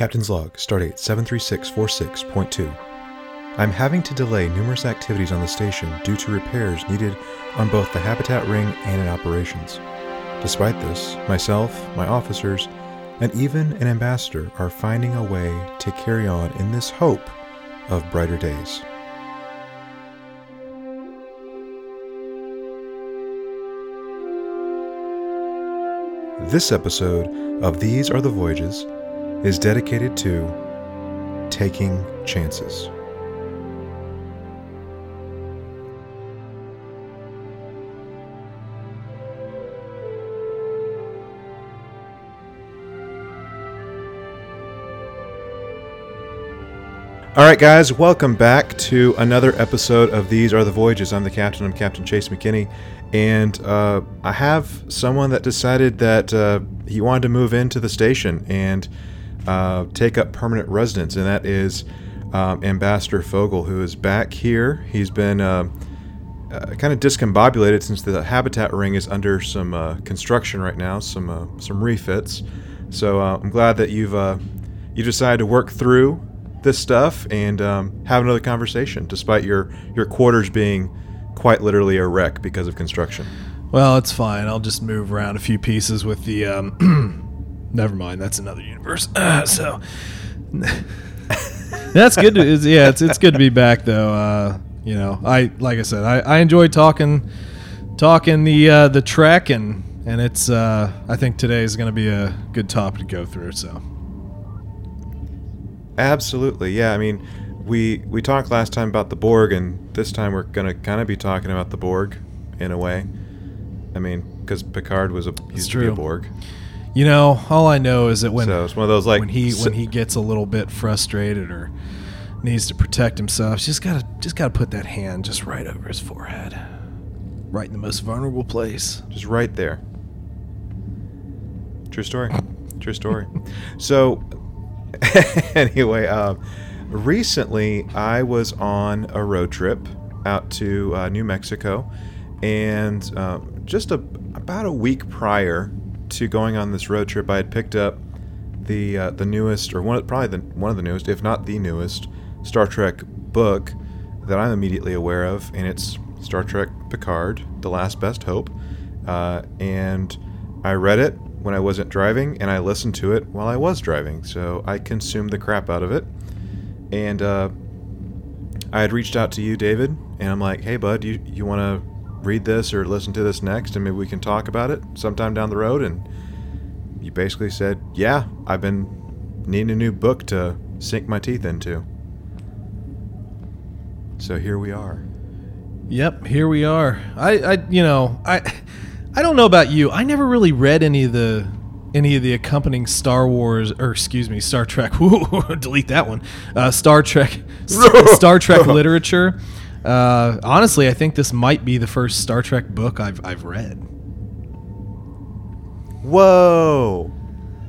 Captain's Log, Stardate 73646.2. I'm having to delay numerous activities on the station due to repairs needed on both the habitat ring and in operations. Despite this, myself, my officers, and even an ambassador are finding a way to carry on in this hope of brighter days. This episode of These Are the Voyages is dedicated to taking chances. All right, guys, welcome back to another episode of These Are the Voyages. I'm the captain, I'm Captain Chase McKinney, and uh, I have someone that decided that uh, he wanted to move into the station and uh, take up permanent residence, and that is um, Ambassador Fogel, who is back here. He's been uh, uh, kind of discombobulated since the habitat ring is under some uh, construction right now, some uh, some refits. So uh, I'm glad that you've you decided to work through this stuff and um, have another conversation, despite your your quarters being quite literally a wreck because of construction. Well, it's fine. I'll just move around a few pieces with the. Um, never mind. That's another universe. Uh, so that's good. To, it's, yeah, it's it's good to be back though. Uh, you know, I like I said, I, I enjoy talking talking the uh, the trek and and it's uh, I think today is going to be a good topic to go through. So Absolutely, yeah. I mean, we we talked last time about the Borg, and this time we're gonna kind of be talking about the Borg, in a way. I mean, because Picard was a used to be a. Borg, you know, all I know is that when so it's one of those like when he when he gets a little bit frustrated or needs to protect himself, just gotta just gotta put that hand just right over his forehead, right in the most vulnerable place. just right there. True story. True story. so, anyway, uh, recently I was on a road trip out to uh, New Mexico, and uh, just a, about a week prior to going on this road trip, I had picked up the uh, the newest, or one probably the one of the newest, if not the newest, Star Trek book that I'm immediately aware of, and it's Star Trek Picard: The Last Best Hope. Uh, and I read it when I wasn't driving, and I listened to it while I was driving. So I consumed the crap out of it. And uh, I had reached out to you, David, and I'm like, "Hey, bud, you you want to read this or listen to this next, and maybe we can talk about it sometime down the road?" And you basically said, "Yeah, I've been needing a new book to sink my teeth into." So here we are. Yep, here we are. I, I you know, I I don't know about you. I never really read any of the any of the accompanying Star Wars or excuse me, Star Trek. Woo, delete that one. Uh, Star Trek Star, Star Trek literature. Uh, honestly, I think this might be the first Star Trek book I've I've read. Whoa!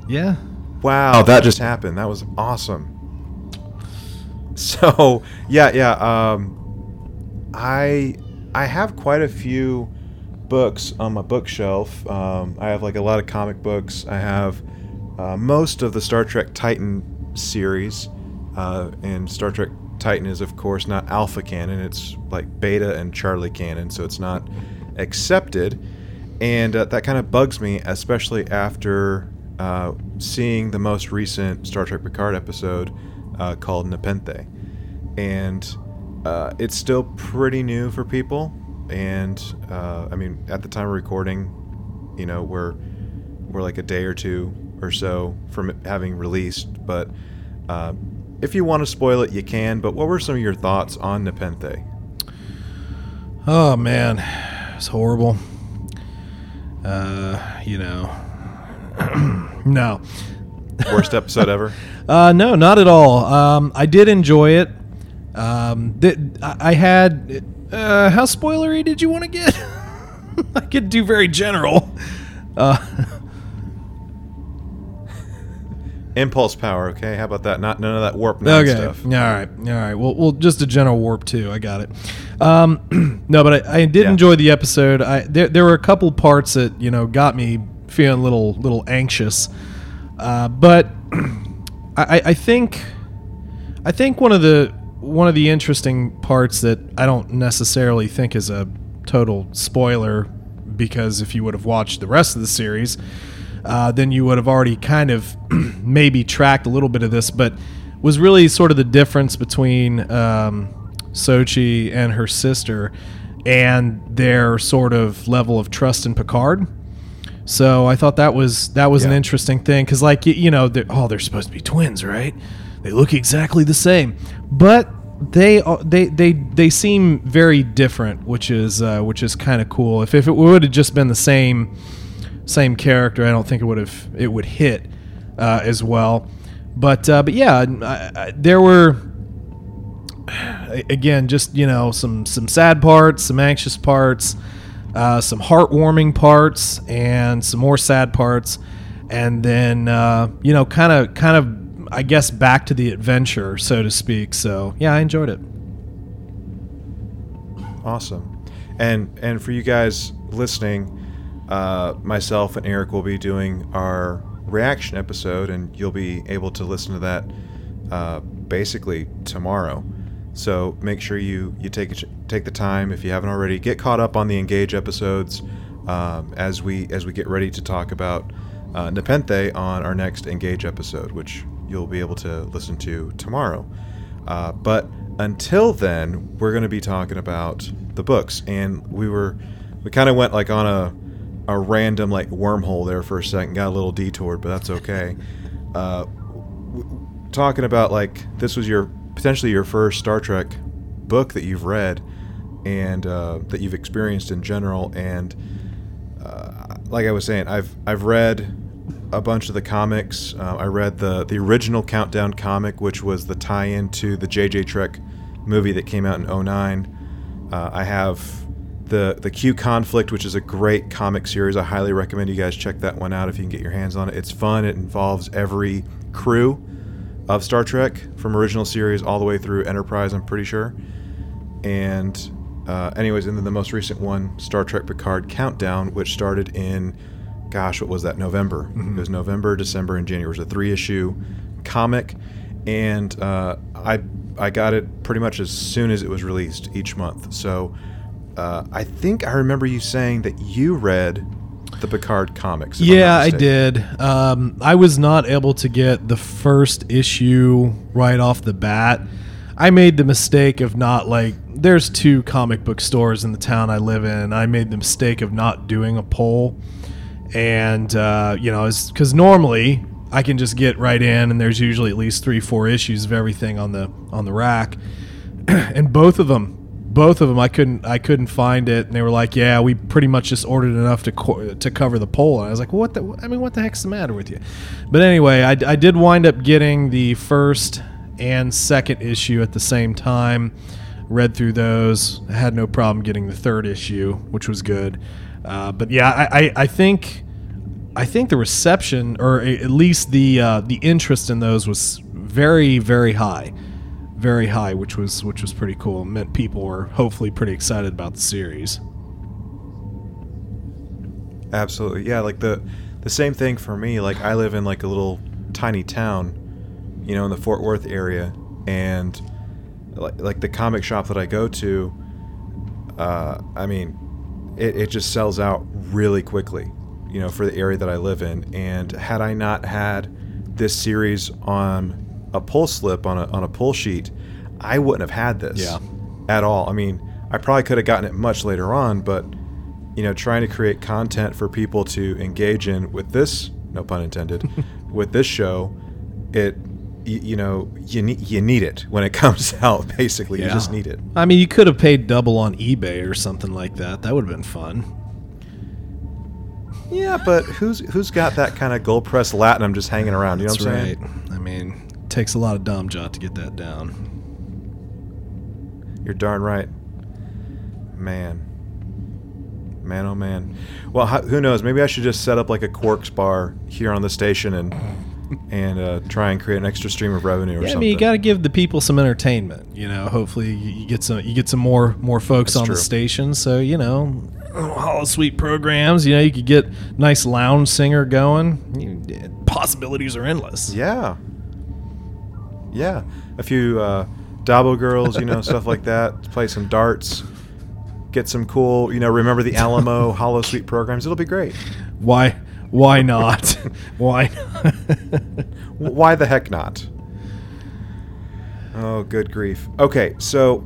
Yeah. Wow, that just happened. That was awesome. So yeah, yeah. Um, I I have quite a few books on my bookshelf. Um, I have like a lot of comic books. I have uh, most of the Star Trek Titan series, uh, and Star Trek Titan is of course not Alpha canon. It's like Beta and Charlie canon, so it's not accepted. And uh, that kind of bugs me, especially after uh, seeing the most recent Star Trek Picard episode uh, called Nepenthe. And uh, it's still pretty new for people. And uh, I mean, at the time of recording, you know, we're we're like a day or two or so from having released. But uh, if you want to spoil it, you can. But what were some of your thoughts on Nepenthe? Oh man, it's horrible. Uh, you know, no. Worst episode ever? Uh, no, not at all. Um, I did enjoy it. Um, th- I I had. Uh, how spoilery did you want to get? I could do very general. Uh, Impulse power, okay? How about that? Not none of that warp nine okay. stuff. All right. All right. Well, well, just a general warp too. I got it. Um, no, but I, I did Yeah. enjoy the episode. I there, there were a couple parts that you know got me feeling a little little anxious. Uh, but I, I- I think I think one of the one of the interesting parts that I don't necessarily think is a total spoiler because if you would have watched the rest of the series, uh, then you would have already kind of maybe tracked a little bit of this, but was really sort of the difference between um, Soji and her sister and their sort of level of trust in Picard. So I thought that was that was an interesting thing because, like y- you know, they're, oh, they're supposed to be twins, right? They look exactly the same, but they they they they seem very different, which is uh, which is kind of cool. If if it would have just been the same same character, I don't think it would have it would hit uh, as well. But uh, but yeah, I, I, there were again just you know some some sad parts some anxious parts uh, some heartwarming parts and some more sad parts and then uh, you know kind of kind of i guess back to the adventure so to speak so yeah i enjoyed it Awesome. And and for you guys listening, uh, myself and Eric will be doing our reaction episode, and you'll be able to listen to that uh, basically tomorrow. So make sure you you take take the time if you haven't already. Get caught up on the Engage episodes um, as we as we get ready to talk about uh, Nepenthe on our next Engage episode, which you'll be able to listen to tomorrow. Uh, but until then, we're going to be talking about the books, and we were we kind of went like on a a random like wormhole there for a second, got a little detoured, but that's okay. Uh, w- talking about like this was your potentially your first Star Trek book that you've read and uh, that you've experienced in general, and uh, like I was saying, I've I've read a bunch of the comics. Uh, I read the the original Countdown comic, which was the tie-in to the JJ Trek movie that came out in 09. Uh, I have the the Q Conflict, which is a great comic series. I highly recommend you guys check that one out if you can get your hands on it. It's fun. It involves every crew of Star Trek from original series all the way through Enterprise. I'm pretty sure. And uh, anyways, and then the most recent one, Star Trek Picard Countdown, which started in, gosh, what was that? November. It was November, December, and January. It was a three-issue comic, and uh, I I got it pretty much as soon as it was released each month. So uh, I think I remember you saying that you read the Picard comics. if I'm not yeah i did. Um, i was not able to get the first issue right off the bat. I made the mistake of not like there's two comic book stores in the town i live in. I made the mistake of not doing a poll. And uh, you know because normally i can just get right in and there's usually at least three four issues of everything on the on the rack. And both of them both of them i couldn't i couldn't find it. And they were like yeah we pretty much just ordered enough to co- to cover the poll and i was like what the i mean what the heck's the matter with you? But anyway i, I did wind up getting the first and second issue at the same time. Read through those. I had no problem getting the third issue which was good. Uh, but yeah I, I, I think I think the reception, or at least the uh, the interest in those, was very very high, very high, which was which was pretty cool. It meant people were hopefully pretty excited about the series. Absolutely, yeah. Like the the same thing for me. Like I live in like a little tiny town, you know, in the Fort Worth area, and like like the comic shop that I go to, uh, I mean, it, it just sells out really quickly, you know, for the area that I live in. And had I not had this series on a pull slip on a on a pull sheet, I wouldn't have had this Yeah. at all. I mean, I probably could have gotten it much later on, but you know, trying to create content for people to engage in with this, no pun intended, with this show, it, you, you know, you need you need it when it comes out. Basically, you just need it. I mean, you could have paid double on eBay or something like that. That would have been fun. Yeah, but who's who's got that kind of gold pressed latinum just hanging around? You know That's what I'm saying? right. I mean, takes a lot of dom jot to get that down. You're darn right, man. Man, oh man. Well, who knows? Maybe I should just set up like a Quark's bar here on the station and and uh, try and create an extra stream of revenue or Yeah, I something. mean, you got to give the people some entertainment. You know, hopefully you you get some you get some more more folks That's on true. the station. So you know, all sweet programs. You know, you could get nice lounge singer going. You, possibilities are endless. Yeah. Yeah, a few uh, Dabo girls, you know, stuff like that. Play some darts. Get some cool, you know, remember the Alamo Holosuite programs. It'll be great. Why? Why not? why? Not? Why the heck not? Oh, good grief. Okay, so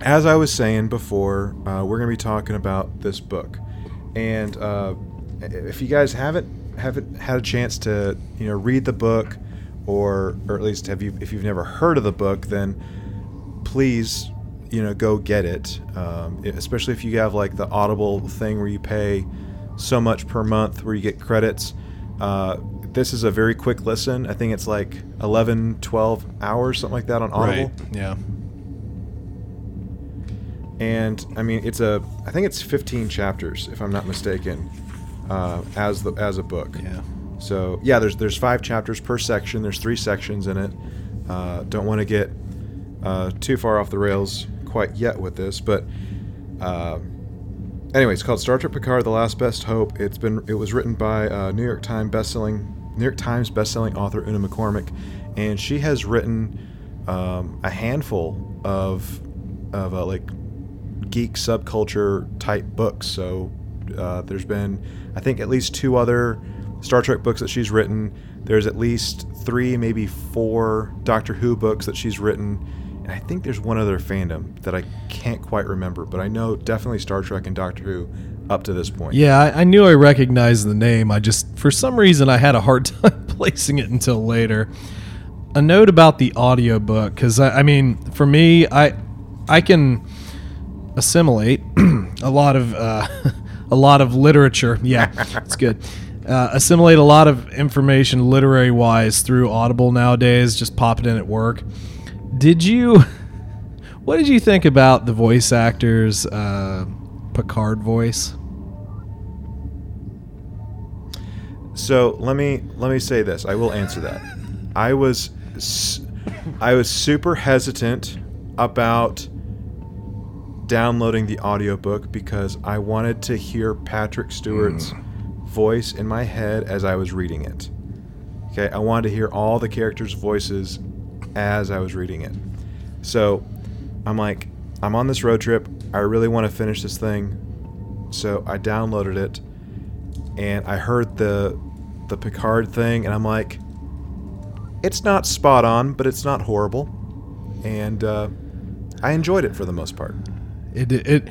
as I was saying before, uh, we're going to be talking about this book, and uh, if you guys haven't haven't had a chance to you know read the book, or or at least have you if you've never heard of the book, then please you know go get it. Um, especially if you have like the Audible thing where you pay so much per month where you get credits. Uh, this is a very quick listen. I think it's like 11, 12 hours, something like that on Audible. Right. Yeah. And I mean, it's a, I think it's 15 chapters, if I'm not mistaken, uh, as the as a book. Yeah. So yeah, there's there's five chapters per section. There's three sections in it. Uh, don't want to get uh, too far off the rails quite yet with this, but uh, anyway, it's called Star Trek Picard: The Last Best Hope. It's been it was written by uh, New York Times bestselling New York Times bestselling author Una McCormack, and she has written um, a handful of of uh, like geek subculture type books. So uh, there's been I think at least two other Star Trek books that she's written. There's at least three, maybe four Doctor Who books that she's written. And I think there's one other fandom that I can't quite remember, but I know definitely Star Trek and Doctor Who up to this point. Yeah, I, I knew I recognized the name. I just, for some reason, I had a hard time placing it until later. A note about the audiobook, because I, I mean, for me, I, I can assimilate a lot of, uh, a lot of literature. Yeah, it's good. Uh, assimilate a lot of information literary wise through Audible nowadays. Just pop it in at work. Did you? What did you think about the voice actor's uh, Picard voice? So let me let me say this. I will answer that. I was I was super hesitant about downloading the audiobook because I wanted to hear Patrick Stewart's voice in my head as I was reading it. Okay, I wanted to hear all the characters' voices as I was reading it. So I'm like, I'm on this road trip. I really want to finish this thing. So I downloaded it and I heard the the Picard thing and I'm like, it's not spot on, but it's not horrible. And uh, I enjoyed it for the most part. It it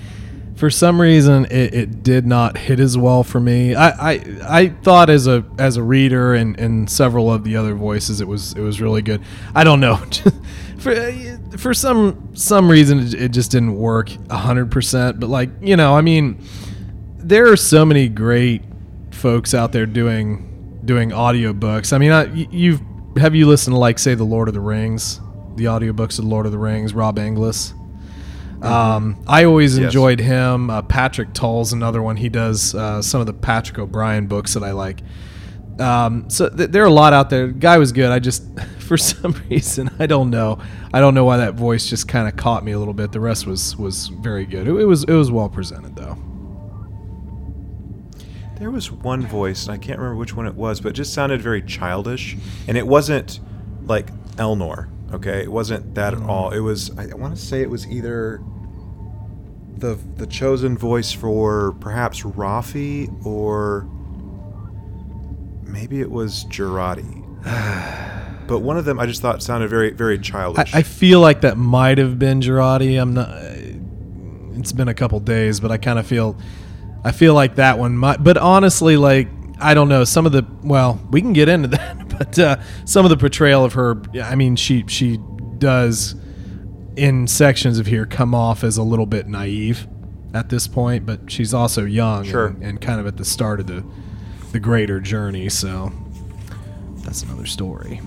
for some reason it, it did not hit as well for me. I, I I thought as a as a reader and, and several of the other voices it was it was really good. I don't know. for for some some reason it, just didn't work 100%, but like, you know, I mean there are so many great folks out there doing doing audiobooks. I mean, I, you've have you listened to like say the Lord of the Rings, the audiobooks of the Lord of the Rings, Rob Inglis? Um, I always Yes. enjoyed him. Uh, Patrick Tull's another one. He does uh, some of the Patrick O'Brian books that I like. Um, so th- there are a lot out there. Guy was good. I just, for some reason, I don't know. I don't know why that voice just kind of caught me a little bit. The rest was was very good. It, it was it was well presented though. There was one voice, and I can't remember which one it was, but it just sounded very childish. And it wasn't like Elnor, okay? It wasn't that at all. It was, I want to say it was either the the chosen voice for perhaps Raffi or maybe it was Jurati. but one of them I just thought sounded very, very I, childish. I feel like that might have been Jurati. I'm not. It's been a couple days, but I kind of feel, I feel like that one might. But honestly, like I don't know. Some of the well, we can get into that, but uh, some of the portrayal of her. I mean, she she does in sections of here come off as a little bit naive at this point, but she's also young Sure. and, and kind of at the start of the the greater journey. So that's another story.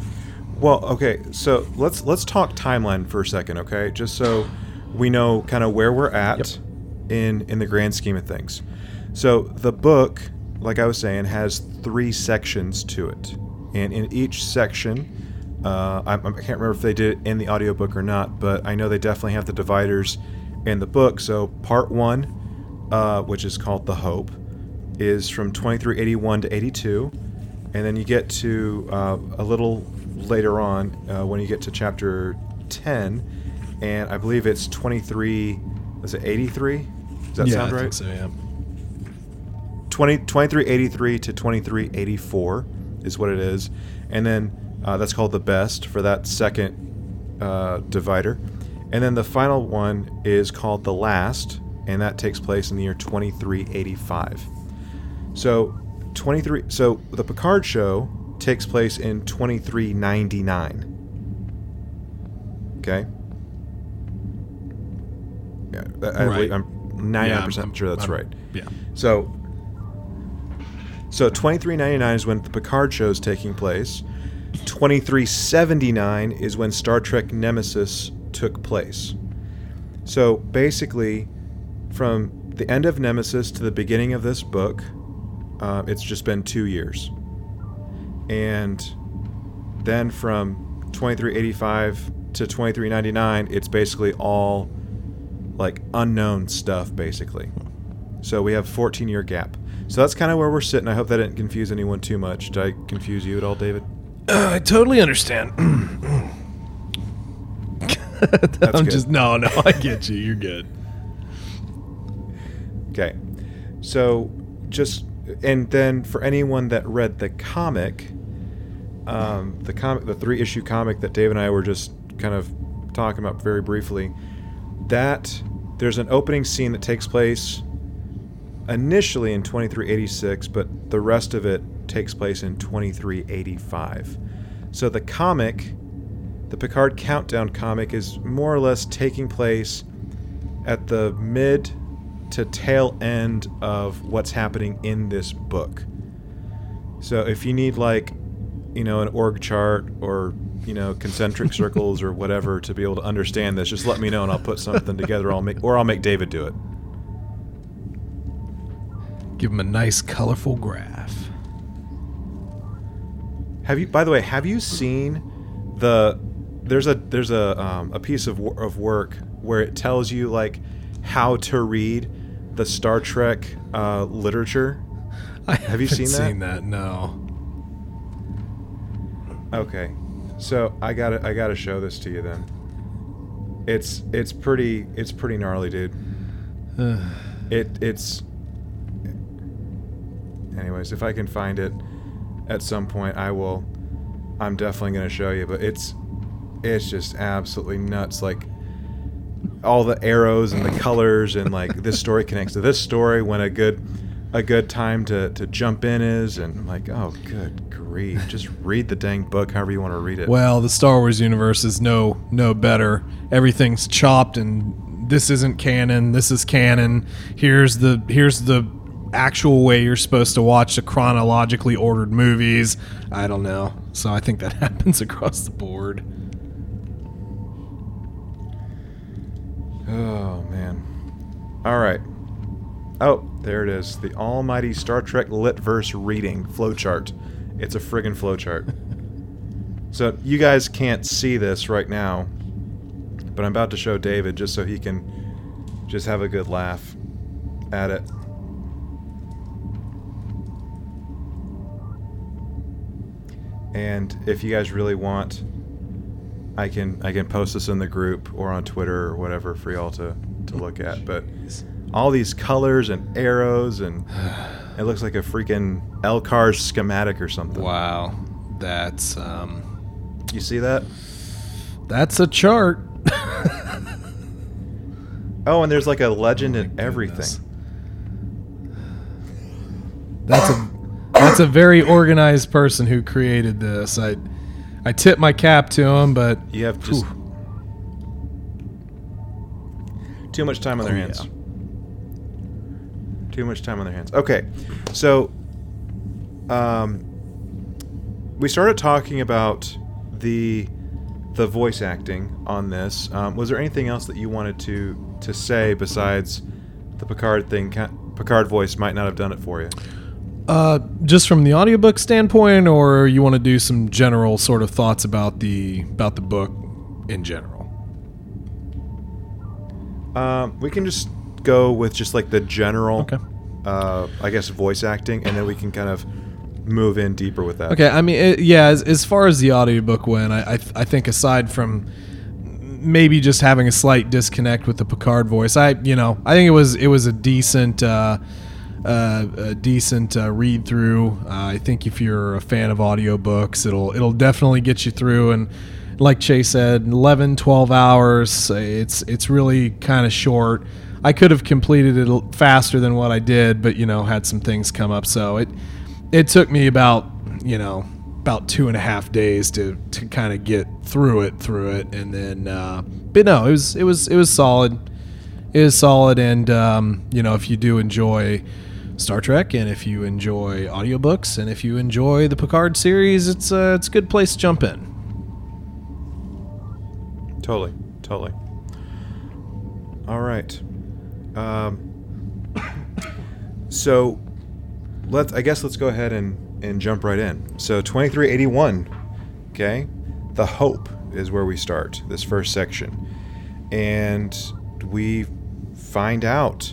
Well, okay, so let's let's talk timeline for a second, okay? Just so we know kind of where we're at in in the grand scheme of things. So the book, like I was saying, has three sections to it, and in each section, uh, I, I can't remember if they did it in the audiobook or not, but I know they definitely have the dividers in the book. So part one, uh, which is called the Hope, is from 2381 to 82 and then you get to uh, a little later on uh, when you get to chapter 10, and I believe it's 23. Is it 83? Does that yeah, sound I right? think so. Yeah. 20, 2383 to 2384 is what it is. And then uh, that's called the best for that second uh, divider. And then the final one is called the last, and that takes place in the year 2385. So 23 so the Picard show takes place in 2399. Okay? Yeah, I, I Right. believe, I'm 99% Yeah, I'm- sure that's I'm- right. Yeah. So, so twenty three ninety nine is when the Picard show is taking place. Twenty three seventy nine is when Star Trek Nemesis took place. So basically, from the end of Nemesis to the beginning of this book, uh, it's just been two years, and then from twenty three eighty five to twenty three ninety nine, it's basically all like unknown stuff, basically. So we have 14 year gap. So that's kind of where we're sitting. I hope that didn't confuse anyone too much. Did I confuse you at all, David? Uh, I totally understand. I'm good. just no, no. I get you. You're good. Okay. So just and then for anyone that read the comic, um, the comic, the three issue comic that Dave and I were just kind of talking about very briefly, that there's an opening scene that takes place initially in 2386, but the rest of it takes place in 2385. So the comic, the Picard Countdown comic, is more or less taking place at the mid to tail end of what's happening in this book. So if you need like, you know, an org chart or you know concentric circles or whatever to be able to understand this, just let me know and I'll put something together. I'll make or I'll make David do it. Give him a nice, colorful graph. Have you? By the way, have you seen the? There's a there's a um, a piece of of work where it tells you like how to read the Star Trek uh, literature. I Have you seen that? Seen that? No. Okay, so I gotta I gotta show this to you then. It's it's pretty it's pretty gnarly, dude. It it's. Anyways, if I can find it at some point, I will. I'm definitely gonna show you, but it's it's just absolutely nuts. Like all the arrows and the colors and like this story connects to this story when a good a good time to, to jump in is and I'm like oh good grief just read the dang book however you want to read it Well, the Star Wars universe is no no better. Everything's chopped and this isn't canon. This is canon. Here's the here's the actual way you're supposed to watch the chronologically ordered movies. I don't know. So I think that happens across the board. oh man all right oh there it is the almighty Star Trek Litverse reading flowchart it's a friggin' flowchart so you guys can't see this right now but I'm about to show David just so he can just have a good laugh at it. And if you guys really want, I can I can post this in the group or on Twitter or whatever for y'all to to look at. But all these colors and arrows and it looks like a freaking LCARS schematic or something. Wow. That's um You see that? that's a chart. Oh, and there's like a legend Oh in everything. That's a that's a very organized person who created this. I I tip my cap to him, but You have just too much time on their Oh, hands. yeah. Too much time on their hands. Okay, so um, we started talking about the the voice acting on this. Um, was there anything else that you wanted to to say besides the Picard thing? Picard voice might not have done it for you. Uh, just from the audiobook standpoint, or you want to do some general sort of thoughts about the about the book in general. Um, we can just go with just like the general, Okay. uh, I guess, voice acting, and then we can kind of move in deeper with that. Okay, I mean, it, yeah. As, as far as the audiobook went, I, I I think aside from maybe just having a slight disconnect with the Picard voice, I you know I think it was it was a decent. Uh, uh, a decent uh, read through. Uh, I think if you're a fan of audiobooks, it'll it'll definitely get you through. And like Chase said, 11, 12 hours. It's it's really kind of short. I could have completed it faster than what I did, but you know had some things come up, so it it took me about you know about two and a half days to to kind of get through it through it, and then uh, but no, it was it was it was solid. It was solid, and um, you know if you do enjoy Star Trek, and if you enjoy audiobooks, and if you enjoy the Picard series, it's a, it's a good place to jump in. Totally, totally. All right. Um, so let's. I guess let's go ahead and and jump right in. So twenty three eighty one. Okay, the hope is where we start this first section, and we find out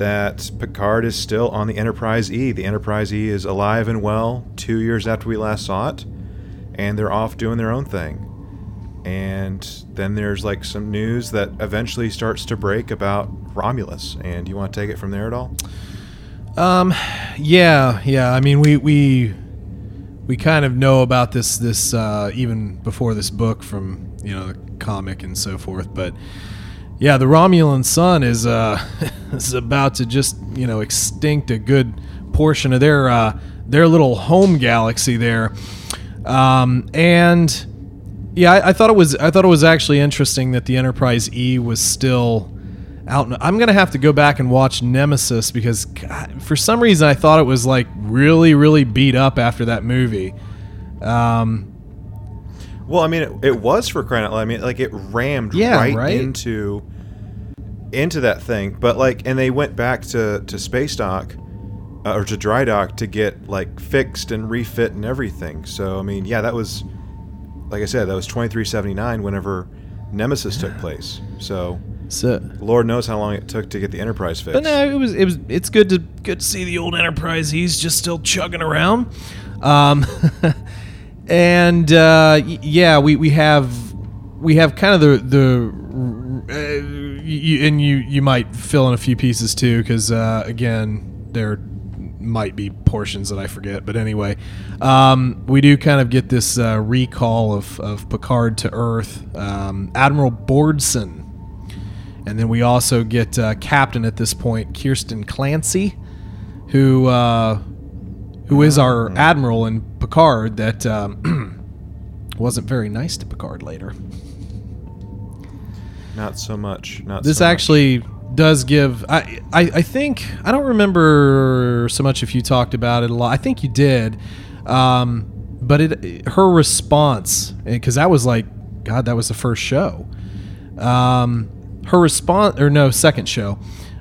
that Picard is still on the Enterprise E. The Enterprise E is alive and well two years after we last saw it, and they're off doing their own thing. And then there's like some news that eventually starts to break about Romulus. And you want to take it from there at all? Um, yeah, yeah. I mean, we we we kind of know about this this uh, even before this book from you know the comic and so forth, but yeah, the Romulan sun is uh, is about to just you know extinct a good portion of their uh, their little home galaxy there, um, and yeah, I, I, thought it was I thought it was actually interesting that the Enterprise E was still out. I'm gonna have to go back and watch Nemesis because God, for some reason I thought it was like really really beat up after that movie. Um, well, I mean, it, it was for crying out loud. I mean, like it rammed yeah, right, right, into into that thing. But like, and they went back to to space dock uh, or to dry dock to get like fixed and refit and everything. So I mean, yeah, that was like I said, that was twenty three seventy nine whenever Nemesis took place. So. So, Lord knows how long it took to get the Enterprise fixed. But no, it was it was it's good to good to see the old Enterprise. He's just still chugging around. Um, and uh, yeah, we, we have we have kind of the the uh, you, and you you might fill in a few pieces too because uh, again there might be portions that I forget, but anyway, um, we do kind of get this uh, recall of, of Picard to Earth, um, Admiral Boardson, and then we also get uh, Captain at this point, Kirsten Clancy, who uh, who is our mm-hmm. admiral in Picard that um, wasn't very nice to Picard later. Not so much. Not this so actually much. does give. I, I I think I don't remember so much if you talked about it a lot. I think you did, um, but it her response because that was like God, that was the first show. Um, her response or no second show.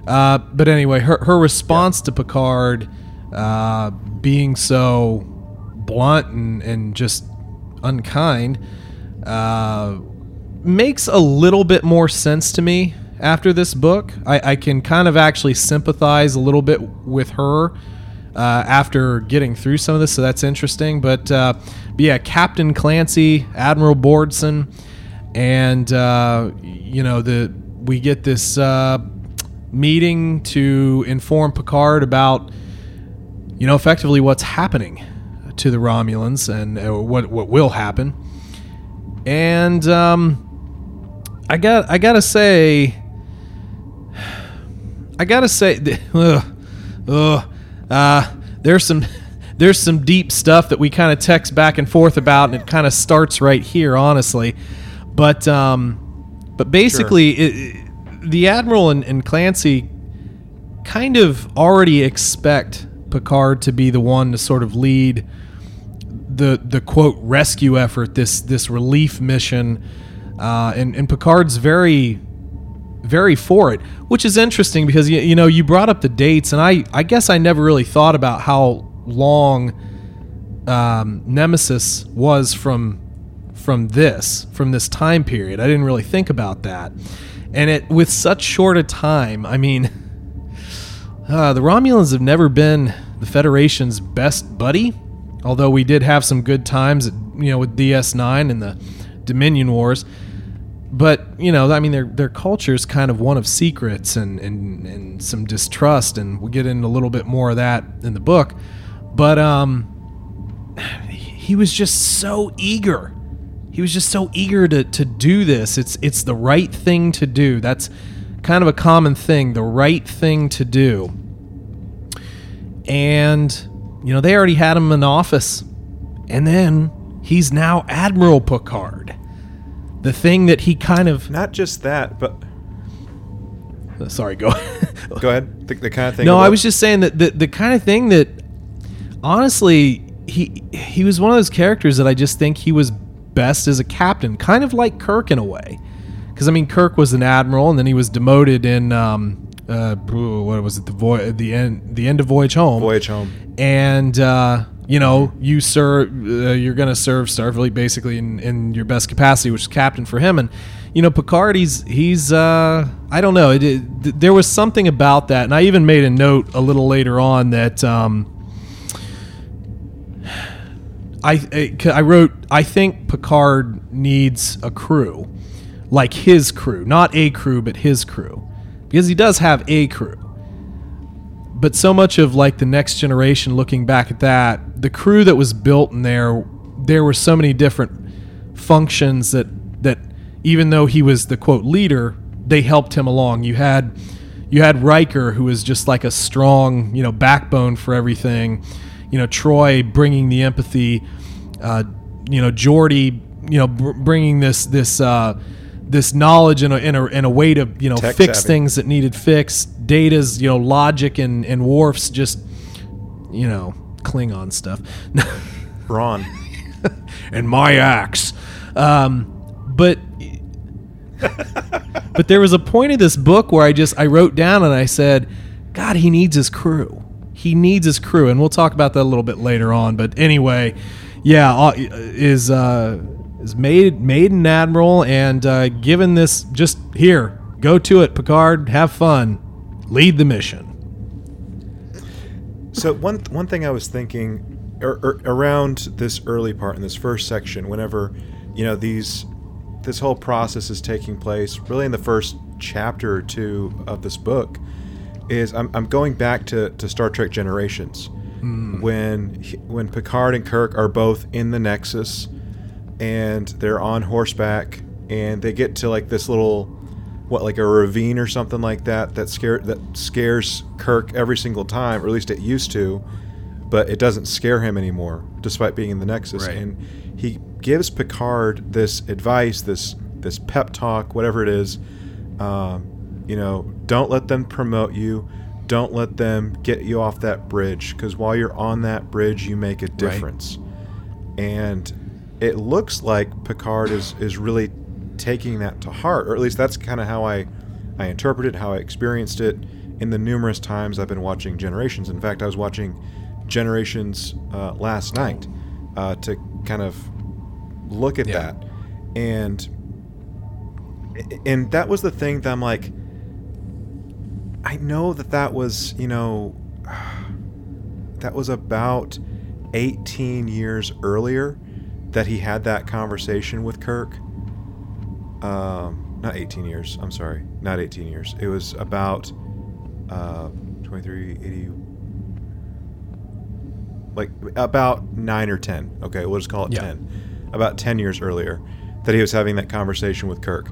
Uh, but anyway, her her response yeah. to Picard uh, being so blunt and, and just unkind uh, makes a little bit more sense to me after this book. I, I, can kind of actually sympathize a little bit with her uh, after getting through some of this, so that's interesting. But, uh, but yeah, Captain Clancy, Admiral Boardson, and uh, you know the we get this uh, meeting to inform Picard about you know, effectively what's happening to the Romulans and uh, what what will happen. And um, I got I gotta say, I gotta say, uh, uh, uh, there's some there's some deep stuff that we kind of text back and forth about, and it kind of starts right here, honestly. But um, but basically, sure. it, the admiral and, and Clancy kind of already expect Picard to be the one to sort of lead the the quote rescue effort, this this relief mission, uh, and and Picard's very very for it, which is interesting because you, you know you brought up the dates, and I I guess I never really thought about how long um, Nemesis was from from this from this time period. I didn't really think about that, and it with such short a time. I mean. Uh, the Romulans have never been the Federation's best buddy. Although we did have some good times, you know, with DS9 and the Dominion Wars. But you know, I mean, their their culture is kind of one of secrets and, and and some distrust, and we'll get into a little bit more of that in the book. But um, he was just so eager. He was just so eager to to do this. It's it's the right thing to do. That's kind of a common thing. The right thing to do. And you know, they already had him in office, and then he's now Admiral Picard the thing that he kind of Not just that, but sorry go go ahead. The, the kind of thing. no i was just saying that the, the kind of thing that honestly he he was one of those characters that i just think he was best as a captain kind of like kirk in a way because i mean kirk was an admiral and then he was demoted in um uh what was it the voy the end the end of voyage home Voyage Home. and uh, you know you serve uh, you're going to serve starfleet basically in, in your best capacity which is captain for him. And you know picard he's he's uh, i don't know it, it, there was something about that and i even made a note a little later on that um, I I wrote I think Picard needs a crew like his crew not a crew but his crew because he does have a crew but so much of like the next generation looking back at that the crew that was built in there there were so many different functions that that even though he was the quote leader they helped him along. You had you had Riker who was just like a strong you know backbone for everything. You know Troi bringing the empathy uh, you know Geordi you know br- bringing this this uh, this knowledge in a, in a, a way to you know Tech fix savvy. things that needed fixed. Data's you know logic and and Worf's just you know Klingon stuff. Brawn and my axe. Um, but but there was a point of this book where I just I wrote down and I said, God, he needs his crew. He needs his crew, and we'll talk about that a little bit later on. But anyway, yeah, uh, is uh, is made made an admiral and uh, given this just here, go to it, Picard, have fun, lead the mission. So one one thing I was thinking er, er, around this early part in this first section, whenever you know these this whole process is taking place, really in the first chapter or two of this book, is I'm, I'm going back to, to Star Trek Generations when when Picard and Kirk are both in the Nexus and they're on horseback and they get to like this little what like a ravine or something like that that scare that scares Kirk every single time or at least it used to but it doesn't scare him anymore despite being in the Nexus. Right. and he gives Picard this advice this this pep talk whatever it is um, you know don't let them promote you. Don't let them get you off that bridge because while you're on that bridge you make a difference. And it looks like Picard is is really taking that to heart, or at least that's kind of how I I interpreted how I experienced it in the numerous times I've been watching Generations. In fact, I was watching Generations uh, last night uh, to kind of look at Yeah. that, and and that was the thing that I'm like, I know that that was you know that was about 18 years earlier that he had that conversation with Kirk. Um, not 18 years. I'm sorry. Not 18 years. It was about uh, 23, 80. Like about 9 or 10. Okay, we'll just call it Yeah. 10. About 10 years earlier that he was having that conversation with Kirk.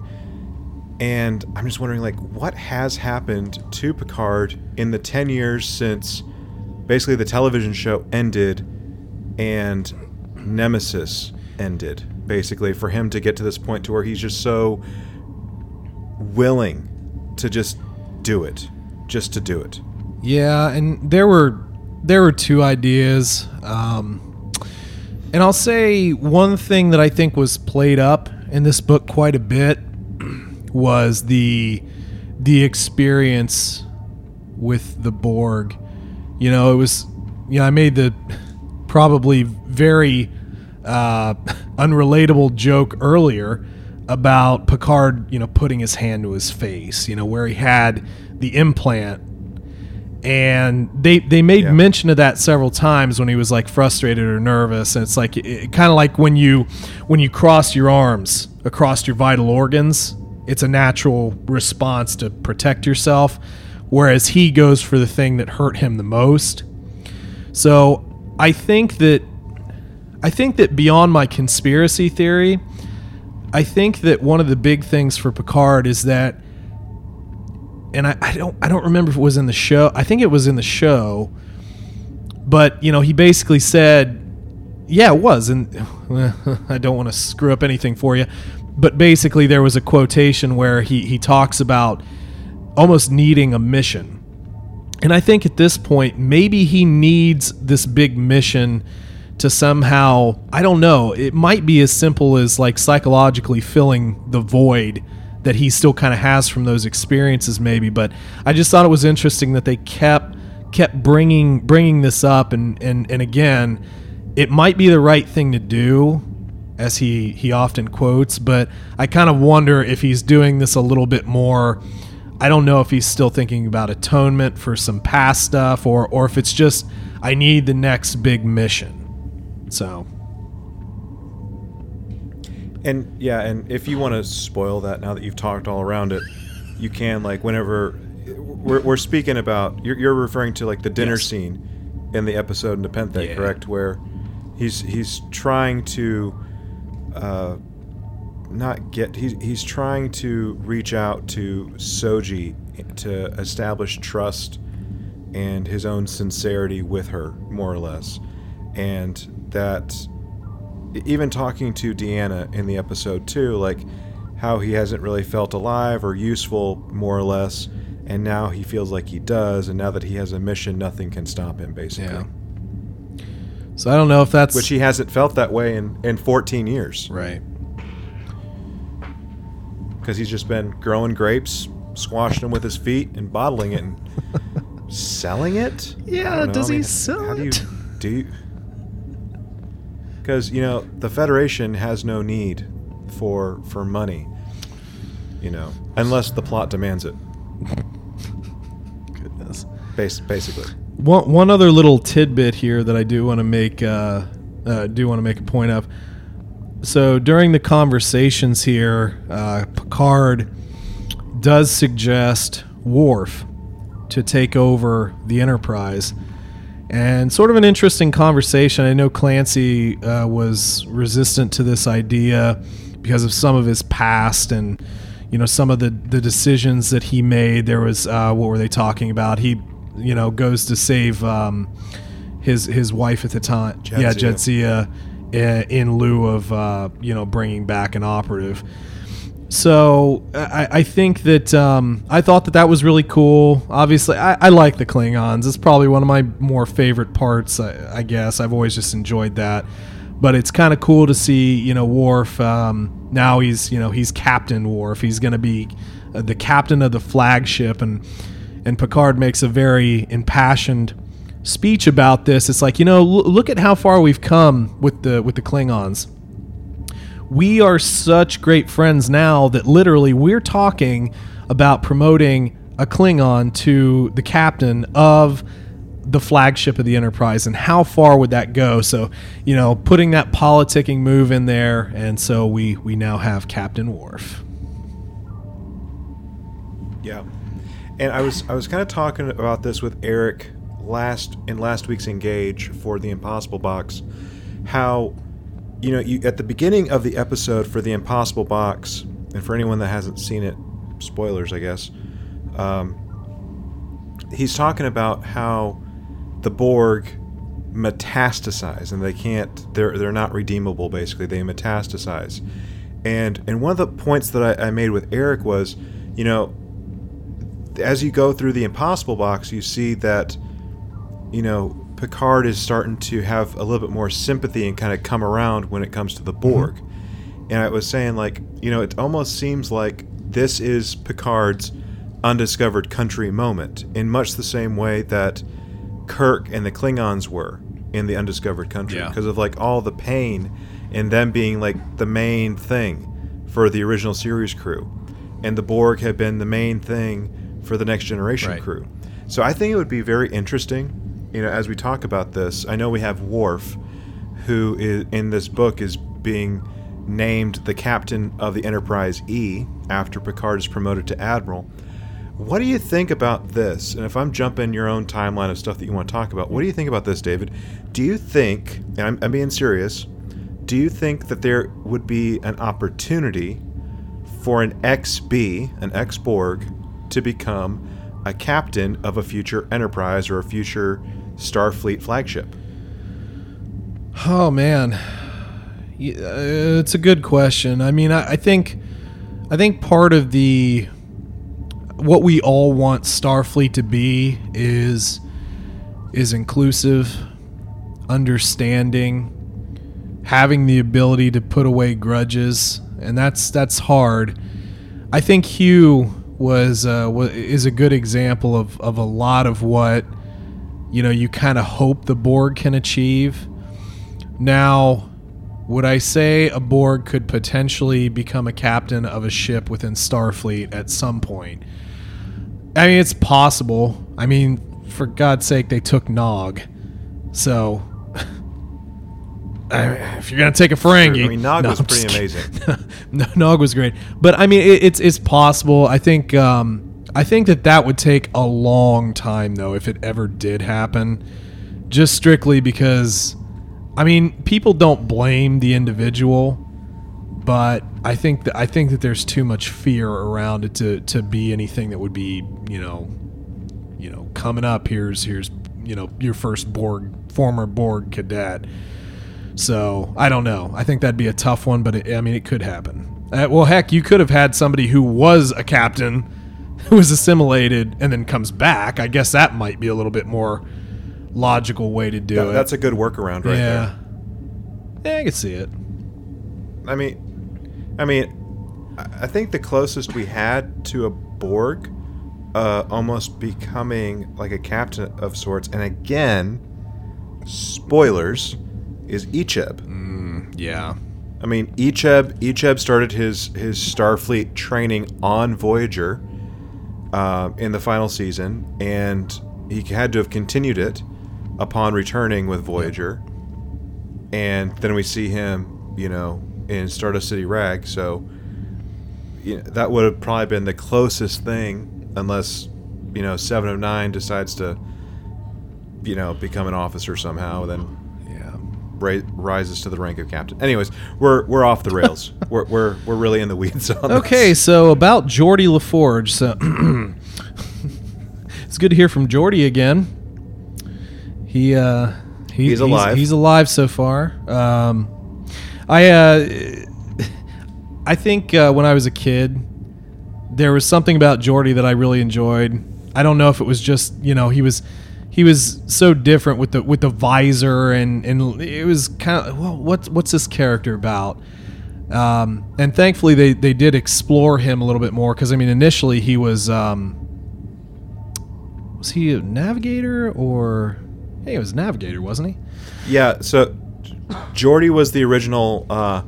And I'm just wondering, like, what has happened to Picard in the 10 years since basically the television show ended and Nemesis ended, basically, for him to get to this point to where he's just so willing to just do it, just to do it. Yeah, and there were there were two ideas, um, and I'll say one thing that I think was played up in this book quite a bit was the the experience with the Borg. You know, it was you know I made the probably very uh, unrelatable joke earlier about Picard, you know, putting his hand to his face, you know, where he had the implant. And they they made Yeah. mention of that several times when he was like frustrated or nervous. And it's like it, kind of like when you when you cross your arms across your vital organs it's a natural response to protect yourself whereas he goes for the thing that hurt him the most. So i think that i think that beyond my conspiracy theory i think that one of the big things for picard is that and I, I don't I don't remember if it was in the show. I think it was in the show. But you know, he basically said, "Yeah, it was," and I don't want to screw up anything for you. But basically, there was a quotation where he he talks about almost needing a mission, and I think at this point, maybe he needs this big mission to somehow I don't know. It might be as simple as like psychologically filling the void that he still kind of has from those experiences maybe but i just thought it was interesting that they kept kept bringing bringing this up and and and again it might be the right thing to do as he he often quotes but i kind of wonder if he's doing this a little bit more i don't know if he's still thinking about atonement for some past stuff or or if it's just i need the next big mission so And yeah, and if you want to spoil that now that you've talked all around it, you can like whenever we're, we're speaking about you're, you're referring to like the dinner Yes. scene in the episode in Nepenthe, Yeah. correct? Where he's he's trying to uh, not get he's he's trying to reach out to Soji to establish trust and his own sincerity with her, more or less, and that even talking to Deanna in the episode too, like how he hasn't really felt alive or useful, more or less, and now he feels like he does, and now that he has a mission, nothing can stop him, basically. yeah so i don't know if that's Which he hasn't felt that way in, in 14 years, right because he's just been growing grapes, squashing them with his feet, and bottling it and selling it. Yeah, I don't know. does I he sell how do you it? do? You, because you know the Federation has no need for for money. You know, unless the plot demands it. goodness Bas- basically. One, one other little tidbit here that I do want to make uh, uh, do want to make a point of. So during the conversations here, uh, Picard does suggest Worf to take over the Enterprise, and sort of an interesting conversation. I know Clancy uh, was resistant to this idea because of some of his past and you know some of the the decisions that he made. There was uh, what were they talking about? He you know goes to save um, his his wife at the time. Yeah, Jadzia. Jadzia, uh, in lieu of uh, you know bringing back an operative. So I, I think that um, I thought that that was really cool. Obviously, I, I like the Klingons. It's probably one of my more favorite parts. I, I guess I've always just enjoyed that. But it's kind of cool to see, you know, Worf. Um, now he's, you know, he's Captain Worf. He's going to be uh, the captain of the flagship, and and Picard makes a very impassioned speech about this. It's like, you know, l- look at how far we've come with the with the Klingons we are such great friends now that literally we're talking about promoting a Klingon to the captain of the flagship of the Enterprise and how far would that go? So, you know, putting that politicking move in there, and so we we now have Captain Worf. Yeah. And I was I was kind of talking about this with Eric last in last week's engage for the Impossible Box, how you know you at the beginning of the episode for the Impossible Box, and for anyone that hasn't seen it, spoilers I guess. Um, he's talking about how the Borg metastasize and they can't they're they're not redeemable basically they metastasize and and one of the points that I, I made with Eric was you know as you go through the impossible box you see that you know Picard is starting to have a little bit more sympathy and kind of come around when it comes to the mm-hmm. Borg and I was saying like you know it almost seems like this is Picard's undiscovered country moment in much the same way that Kirk and the Klingons were in the undiscovered country Yeah. because of like all the pain and them being like the main thing for the original series crew and the Borg had been the main thing for the next generation Right. crew So I think it would be very interesting, you know, as we talk about this. I know we have Worf, who is in this book is being named the captain of the Enterprise E after Picard is promoted to admiral. What do you think about this? And if I'm jumping your own timeline of stuff that you want to talk about, what do you think about this, David? Do you think, and I'm, I'm being serious, do you think that there would be an opportunity for an XB, an ex Borg, to become a captain of a future Enterprise or a future Starfleet flagship? Oh man, uh, it's a good question. I mean, I, think, I think part of the what we all want Starfleet to be is is inclusive, understanding, having the ability to put away grudges, and that's that's hard. I think Hugh was uh, wa- is a good example of of a lot of what you know you kind of hope the Borg can achieve. Now, would I say a Borg could potentially become a captain of a ship within Starfleet at some point? I mean, it's possible. I mean, for God's sake, they took Nog. So, I mean, if you're gonna take a Ferengi, I mean, Nog No, was I'm pretty amazing. no, Nog was great, but I mean, it, it's it's possible. I think um, I think that that would take a long time, though, if it ever did happen. Just strictly because, I mean, people don't blame the individual, but I think that I think that there's too much fear around it to to be anything that would be you know, you know, coming up. Here's here's you know your first Borg former Borg cadet. So I don't know. I think that'd be a tough one, but it, I mean, it could happen. Uh, well, heck, you could have had somebody who was a captain, who was assimilated, and then comes back. I guess that might be a little bit more logical way to do That- it. that's a good workaround right yeah. Yeah, I can see it. I mean, I mean, I think the closest we had to a Borg, uh, almost becoming like a captain of sorts, and again, spoilers, is Icheb. Yeah. I mean, Icheb Icheb started his his Starfleet training on Voyager uh, in the final season, and he had to have continued it upon returning with Voyager. And then we see him, you know, in Stardust City Rag. So you know, that would have probably been the closest thing, unless you know Seven of Nine decides to, you know, become an officer somehow. Then. Ra- rises to the rank of captain. Anyways, we're we're off the rails. we're, we're we're really in the weeds on Okay, this. so about Geordi La Forge. So it's good to hear from Geordi again. He uh, he- He's alive. He's, alive so far. Um, I uh, I think uh, when I was a kid, there was something about Geordi that I really enjoyed. I don't know if it was just you know he was he was so different with the with the visor and and it was kind of well what's what's this character about? Um, and thankfully they they did explore him a little bit more because I mean initially he was um, was he a navigator or hey he was a navigator wasn't he? Yeah. So Geordi was the original uh,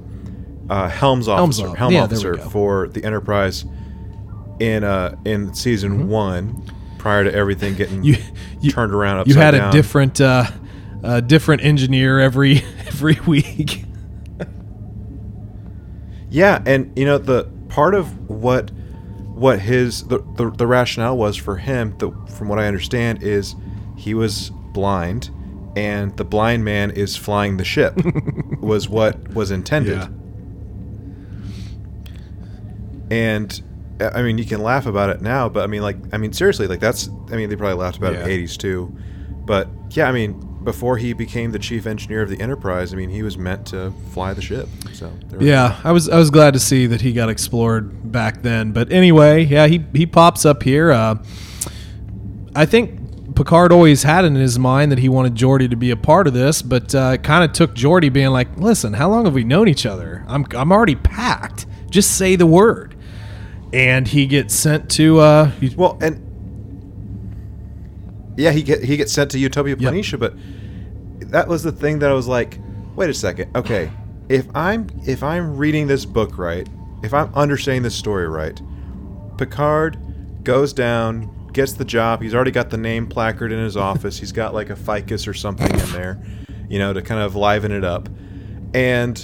uh, helms Helms officer, off- helm yeah, officer for the Enterprise in uh in season one, prior to everything getting. You- you- turned around you upside had down. a different uh, uh, different engineer every every week Yeah, and you know the part of what what his the, the, the rationale was for him, the, from what I understand, is he was blind, and the blind man is flying the ship, was what was intended. Yeah. And I mean, you can laugh about it now, but I mean, like, I mean, seriously, like that's. I mean, they probably laughed about it in the '80s too, but yeah, I mean, before he became the chief engineer of the Enterprise, I mean, he was meant to fly the ship. So there we go. Yeah, I was I was glad to see that he got explored back then. But anyway, yeah, he he pops up here. Uh, I think Picard always had it in his mind that he wanted Geordi to be a part of this, but uh, it kind of took Geordi being like, "Listen, how long have we known each other? I'm I'm already packed. Just say the word." And he gets sent to uh, he- Well, and yeah, he get he gets sent to Utopia Yep. Planitia, but that was the thing that I was like, wait a second, okay, if I'm if I'm reading this book right, if I'm understanding this story right, Picard goes down gets the job. He's already got the name placard in his office. He's got like a ficus or something in there, you know, to kind of liven it up. And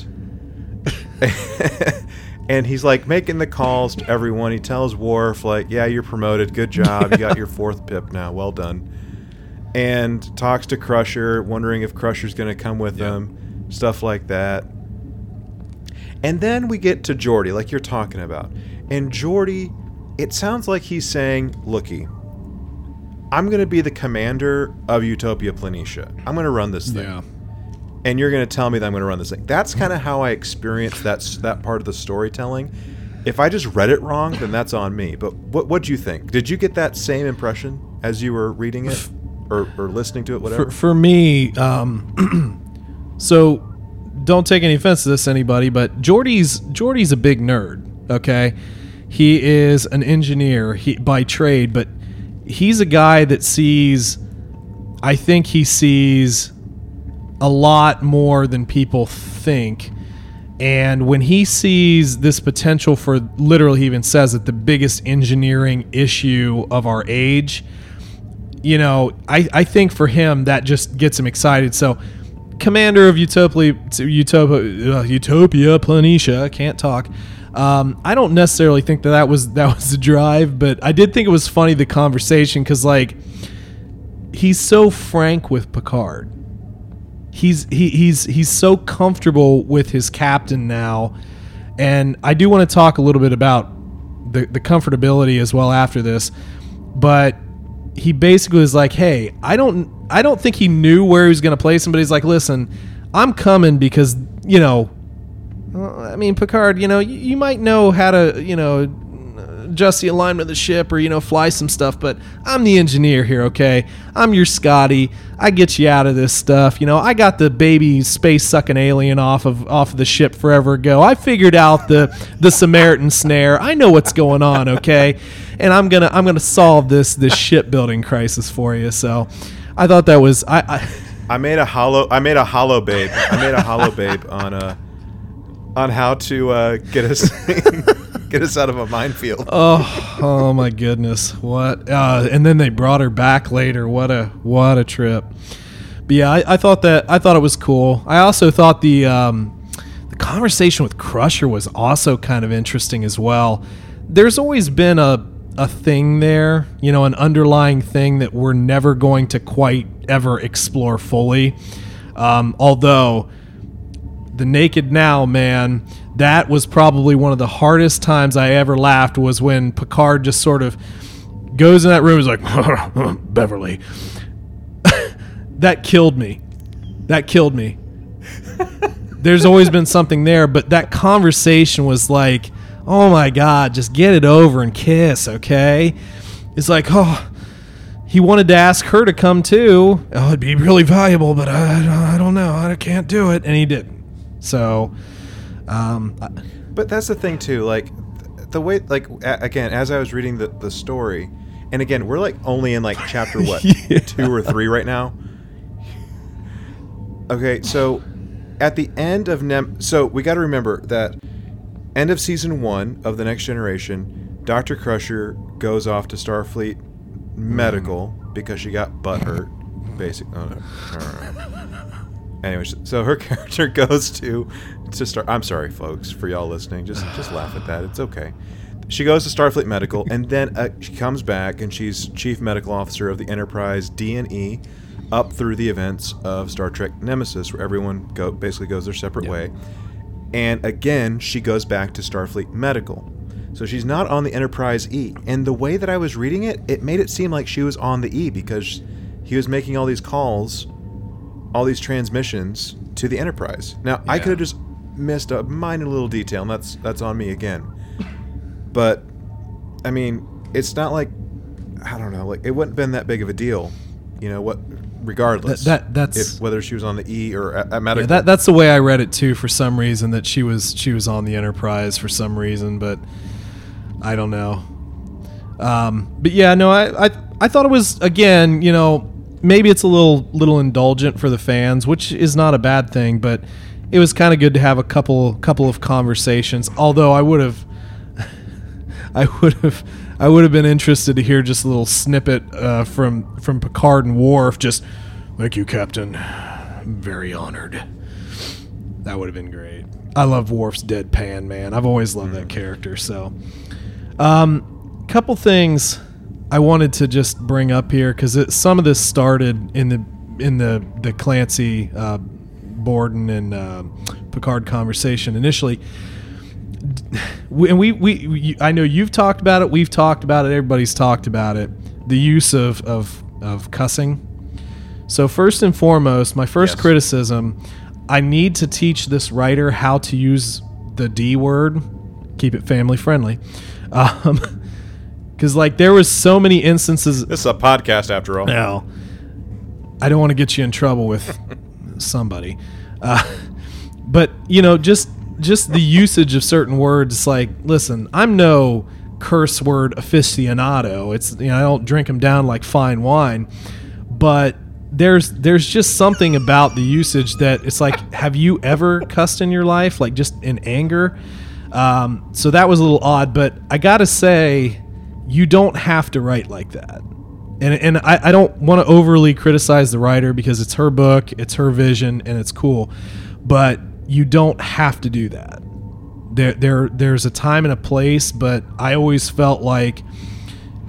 and he's like making the calls to everyone. He tells Worf like, "Yeah, you're promoted. Good job. You got your fourth pip now. Well done." And talks to Crusher, wondering if Crusher's going to come with Yeah. him, stuff like that. And then we get to Geordi, like you're talking about. And Geordi, it sounds like he's saying, "Looky, I'm going to be the commander of Utopia Planitia. I'm going to run this thing." Yeah. And you're going to tell me that I'm going to run this thing. That's kind of how I experienced that that part of the storytelling. If I just read it wrong, then that's on me. But what what do you think? Did you get that same impression as you were reading it or, or listening to it? Whatever. For, for me, um, so don't take any offense to this, anybody, but Geordi's Geordi's a big nerd. Okay, he is an engineer he, by trade, but he's a guy that sees. I think he sees a lot more than people think. And when he sees this potential for literally, he even says it, the biggest engineering issue of our age, you know, I, I think for him that just gets him excited. So, commander of Utopia, Utopia, uh, Utopia Planitia, can't talk. Um, I don't necessarily think that that was that was the drive, but I did think it was funny the conversation because like he's so frank with Picard. He's he, he's he's so comfortable with his captain now, and I do want to talk a little bit about the the comfortability as well after this, but he basically was like, "Hey, I don't I don't think he knew where he was going to but he's like, listen, I'm coming because you know, I mean, Picard, you know, you, you might know how to you know adjust the alignment of the ship or you know fly some stuff but i'm the engineer here okay? I'm your scotty. I get you out of this stuff you know? I got the baby space sucking alien off of off of the ship forever ago. I figured out the the samaritan snare. I know what's going on okay? And i'm gonna i'm gonna solve this this shipbuilding crisis for you so i thought that was i, I I made a hollow. I made a hollow babe. I made a hollow babe on uh on how to uh, get us get us out of a minefield. Oh, oh my goodness! What? Uh, and then they brought her back later. What a what a trip! But yeah, I, I thought that I thought it was cool. I also thought the um, the conversation with Crusher was also kind of interesting as well. There's always been a a thing there, you know, an underlying thing that we're never going to quite ever explore fully. Um, although the naked now man that was probably one of the hardest times i ever laughed was when picard just sort of goes in that room and is like beverly that killed me that killed me there's always been something there but that conversation was like oh my god just get it over and kiss okay it's like oh he wanted to ask her to come too. Oh, it'd be really valuable, but I, I don't know. I can't do it, and he didn't. So, um, But that's the thing too. Like the way, like a- again, as I was reading the the story, and again, we're like only in like chapter what Yeah. two or three right now. Okay, so at the end of Nem, so we got to remember that end of season one of the Next Generation, Doctor Crusher goes off to Starfleet Medical because she got butt hurt. Basic. Oh, no. Anyways, so her character goes to to start. I'm sorry, folks, for y'all listening. Just just laugh at that. It's okay. She goes to Starfleet Medical, and then uh, she comes back, and she's chief medical officer of the Enterprise D and E, up through the events of Star Trek Nemesis, where everyone go basically goes their separate way. And again, she goes back to Starfleet Medical. So she's not on the Enterprise E. And the way that I was reading it, it made it seem like she was on the E because he was making all these calls, all these transmissions to the Enterprise. Now, I could have just missed a minor little detail, and that's that's on me again. But I mean, it's not like I don't know, like it wouldn't have been that big of a deal, you know what? Regardless, That- that- that's- if, whether she was on the E or at, at yeah, that that's the way I read it too. For some reason, that she was she was on the Enterprise for some reason, but I don't know. Um, but yeah, no, I, I I thought it was again, you know, maybe it's a little little indulgent for the fans, which is not a bad thing, but it was kind of good to have a couple couple of conversations. Although I would have, I would have, I would have been interested to hear just a little snippet uh, from from Picard and Worf. Just thank you, Captain. Very honored. That would have been great. I love Worf's deadpan, man. I've always loved that character. So, um, couple things I wanted to just bring up here because some of this started in the in the the Clancy, uh, Borden, and uh, Picard conversation initially. And we, we, we, I know you've talked about it. We've talked about it. Everybody's talked about it. The use of of, of cussing. So first and foremost, my first Yes. criticism, I need to teach this writer how to use the D word. Keep it family friendly. Um, because like there was so many instances This is a podcast after all. now, I don't want to get you in trouble with somebody, uh, but you know, just just the usage of certain words. Like, listen, I'm no curse word aficionado. It's you know, I don't drink them down like fine wine, but there's there's just something about the usage that it's like, have you ever cussed in your life, like just in anger? Um, so that was a little odd, but I gotta say, you don't have to write like that and and I, I don't want to overly criticize the writer because it's her book, it's her vision, and it's cool, but you don't have to do that. There there there's a time and a place, but I always felt like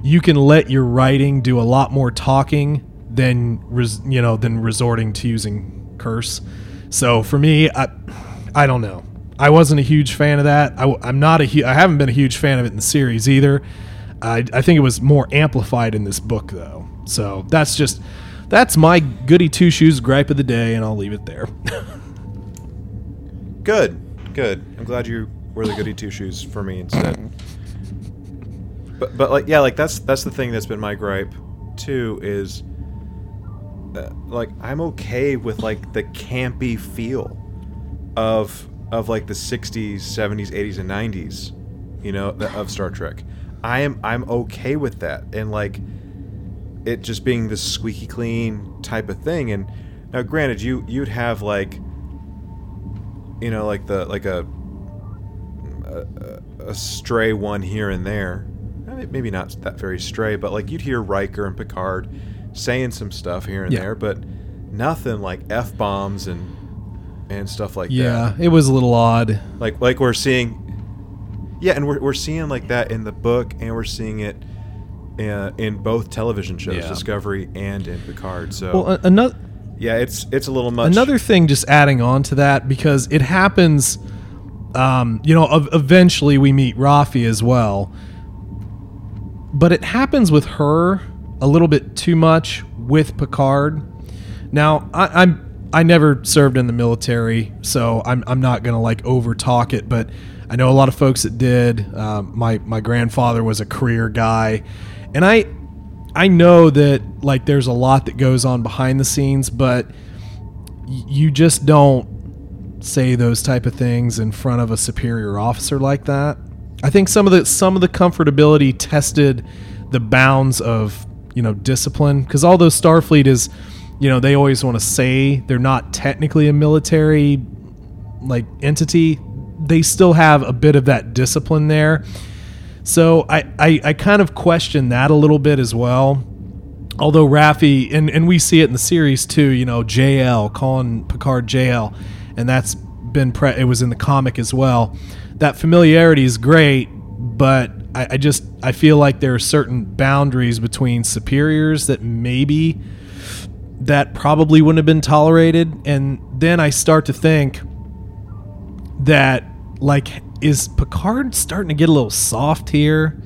you can let your writing do a lot more talking than res, you know than resorting to using curse. So for me, I I don't know. I wasn't a huge fan of that. I, am not a I haven't been a huge fan of it in the series either. I, I think it was more amplified in this book though. So that's just that's my goody two shoes gripe of the day, and I'll leave it there. Good, good. I'm glad you were the goody two shoes for me instead. But but like yeah, like that's that's the thing that's been my gripe too is uh, like I'm okay with like the campy feel of of like the 60s, 70s, 80s and 90s, you know, of Star Trek. I am I'm okay with that and like it just being this squeaky clean type of thing and now granted you you'd have like you know like the like a a, a stray one here and there maybe not that very stray but like you'd hear Riker and Picard saying some stuff here and Yeah. there but nothing like f bombs and and stuff like yeah, that Yeah, it was a little odd. like like we're seeing yeah and we're, we're seeing like that in the book and we're seeing it uh, in both television shows Yeah. discovery and in picard so Well, a- another yeah it's it's a little much another thing, just adding on to that because it happens. Um, you know, eventually we meet Raffi as well, but it happens with her a little bit too much with Picard. Now, I, I'm I never served in the military, so I'm I'm not gonna like over talk it, but I know a lot of folks that did. Um, my my grandfather was a career guy, and I I know that like there's a lot that goes on behind the scenes, but you just don't say those type of things in front of a superior officer like that. I think some of the some of the comfortability tested the bounds of you know discipline because although Starfleet is you know they always want to say they're not technically a military like entity they still have a bit of that discipline there so I, I, I kind of question that a little bit as well. Although Raffi, and, and we see it in the series too, you know, JL, calling Picard JL, and that's been, pre- it was in the comic as well. That familiarity is great, but I, I just, I feel like there are certain boundaries between superiors that maybe that probably wouldn't have been tolerated. And then I start to think that like is Picard starting to get a little soft here?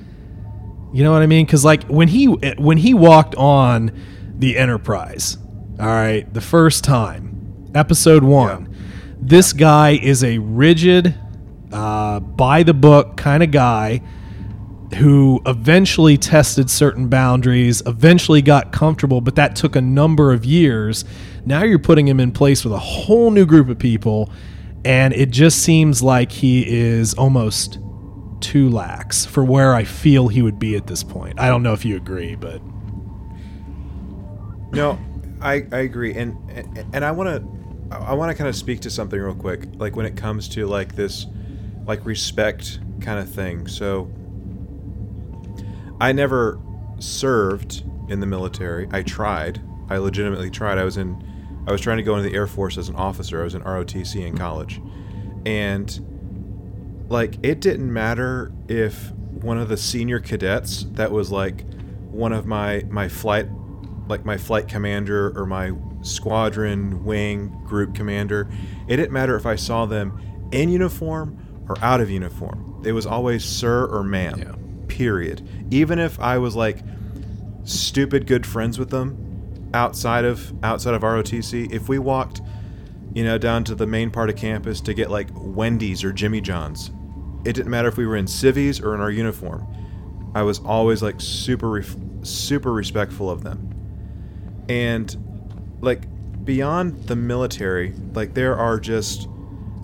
You know what I mean? Because like when he when he walked on the Enterprise, all right, the first time, episode one, this guy is a rigid, uh, by the book kind of guy who eventually tested certain boundaries, eventually got comfortable, but that took a number of years. Now you're putting him in place with a whole new group of people, and it just seems like he is almost too lax for where I feel he would be at this point. I don't know if you agree, but No, I, I agree, and and, and I want to I want to kind of speak to something real quick, like when it comes to like this, like respect kind of thing. So, I never served in the military. I tried. I legitimately tried. I was in I was trying to go into the Air Force as an officer. I was in ROTC in college. And like it didn't matter if one of the senior cadets that was like one of my my flight like my flight commander or my squadron wing group commander it didn't matter if i saw them in uniform or out of uniform it was always sir or ma'am Yeah. Period. Even if i was like stupid good friends with them outside of outside of ROTC if we walked you know down to the main part of campus to get like Wendy's or Jimmy John's it didn't matter if we were in civvies or in our uniform. I was always like super ref- super respectful of them. And like beyond the military like there are just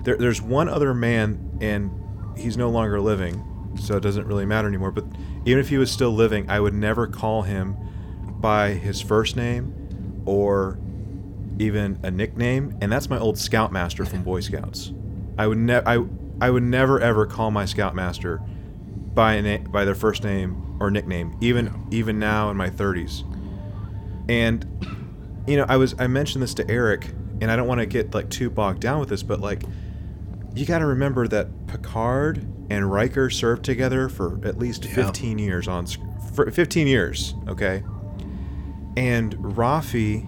there, there's one other man and he's no longer living so it doesn't really matter anymore. But even if he was still living i would never call him by his first name or even a nickname. And that's my old scoutmaster from boy scouts. I would never I, I would never ever call my scoutmaster by a na- by their first name or nickname even even now in my 30s and you know, I was I mentioned this to Eric, and I don't want to get like too bogged down with this, but like, you got to remember that Picard and Riker served together for at least Yeah. 15 years on for 15 years, okay? And Raffi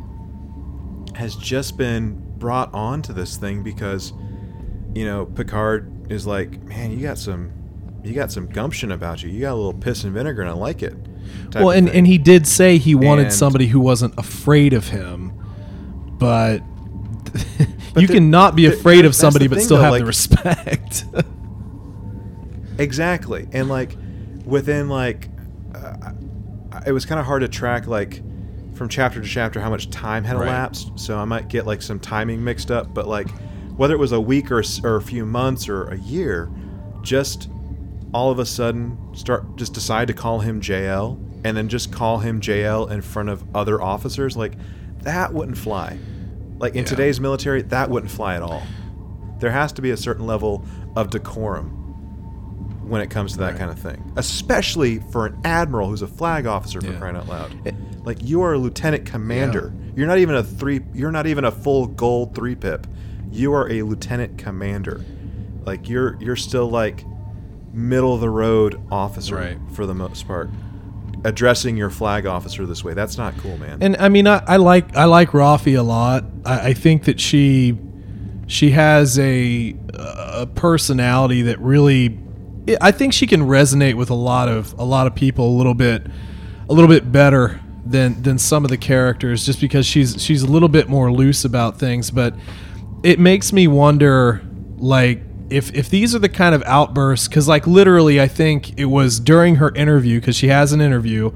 has just been brought onto this thing because you know, Picard is like, "Man, you got some you got some gumption about you. You got a little piss and vinegar and I like it." Well, and, and he did say he wanted And- somebody who wasn't afraid of him, but, But you cannot be afraid of somebody but thing, still though, have like- the respect. Exactly, and like within like, uh, it was kind of hard to track like from chapter to chapter how much time had Right. elapsed. So I might get like some timing mixed up, but like whether it was a week or or a few months or a year, just all of a sudden start just decide to call him JL and then just call him JL in front of other officers like that wouldn't fly. Like in Yeah. today's military, that wouldn't fly at all. There has to be a certain level of decorum when it comes to that Right. kind of thing, especially for an admiral who's a flag officer for Yeah. crying out loud. It- like you are a lieutenant commander. You're not even a three. You're not even a full gold three pip. You are a lieutenant commander. Like you're you're still like middle of the road officer Right. for the most part. Addressing your flag officer this way, that's not cool, man. And I mean, I, I like I like Raffi a lot. I, I think that she she has a a personality that really I think she can resonate with a lot of a lot of people a little bit a little bit better than than some of the characters just because she's she's a little bit more loose about things but it makes me wonder like if if these are the kind of outbursts because like literally i think it was during her interview because she has an interview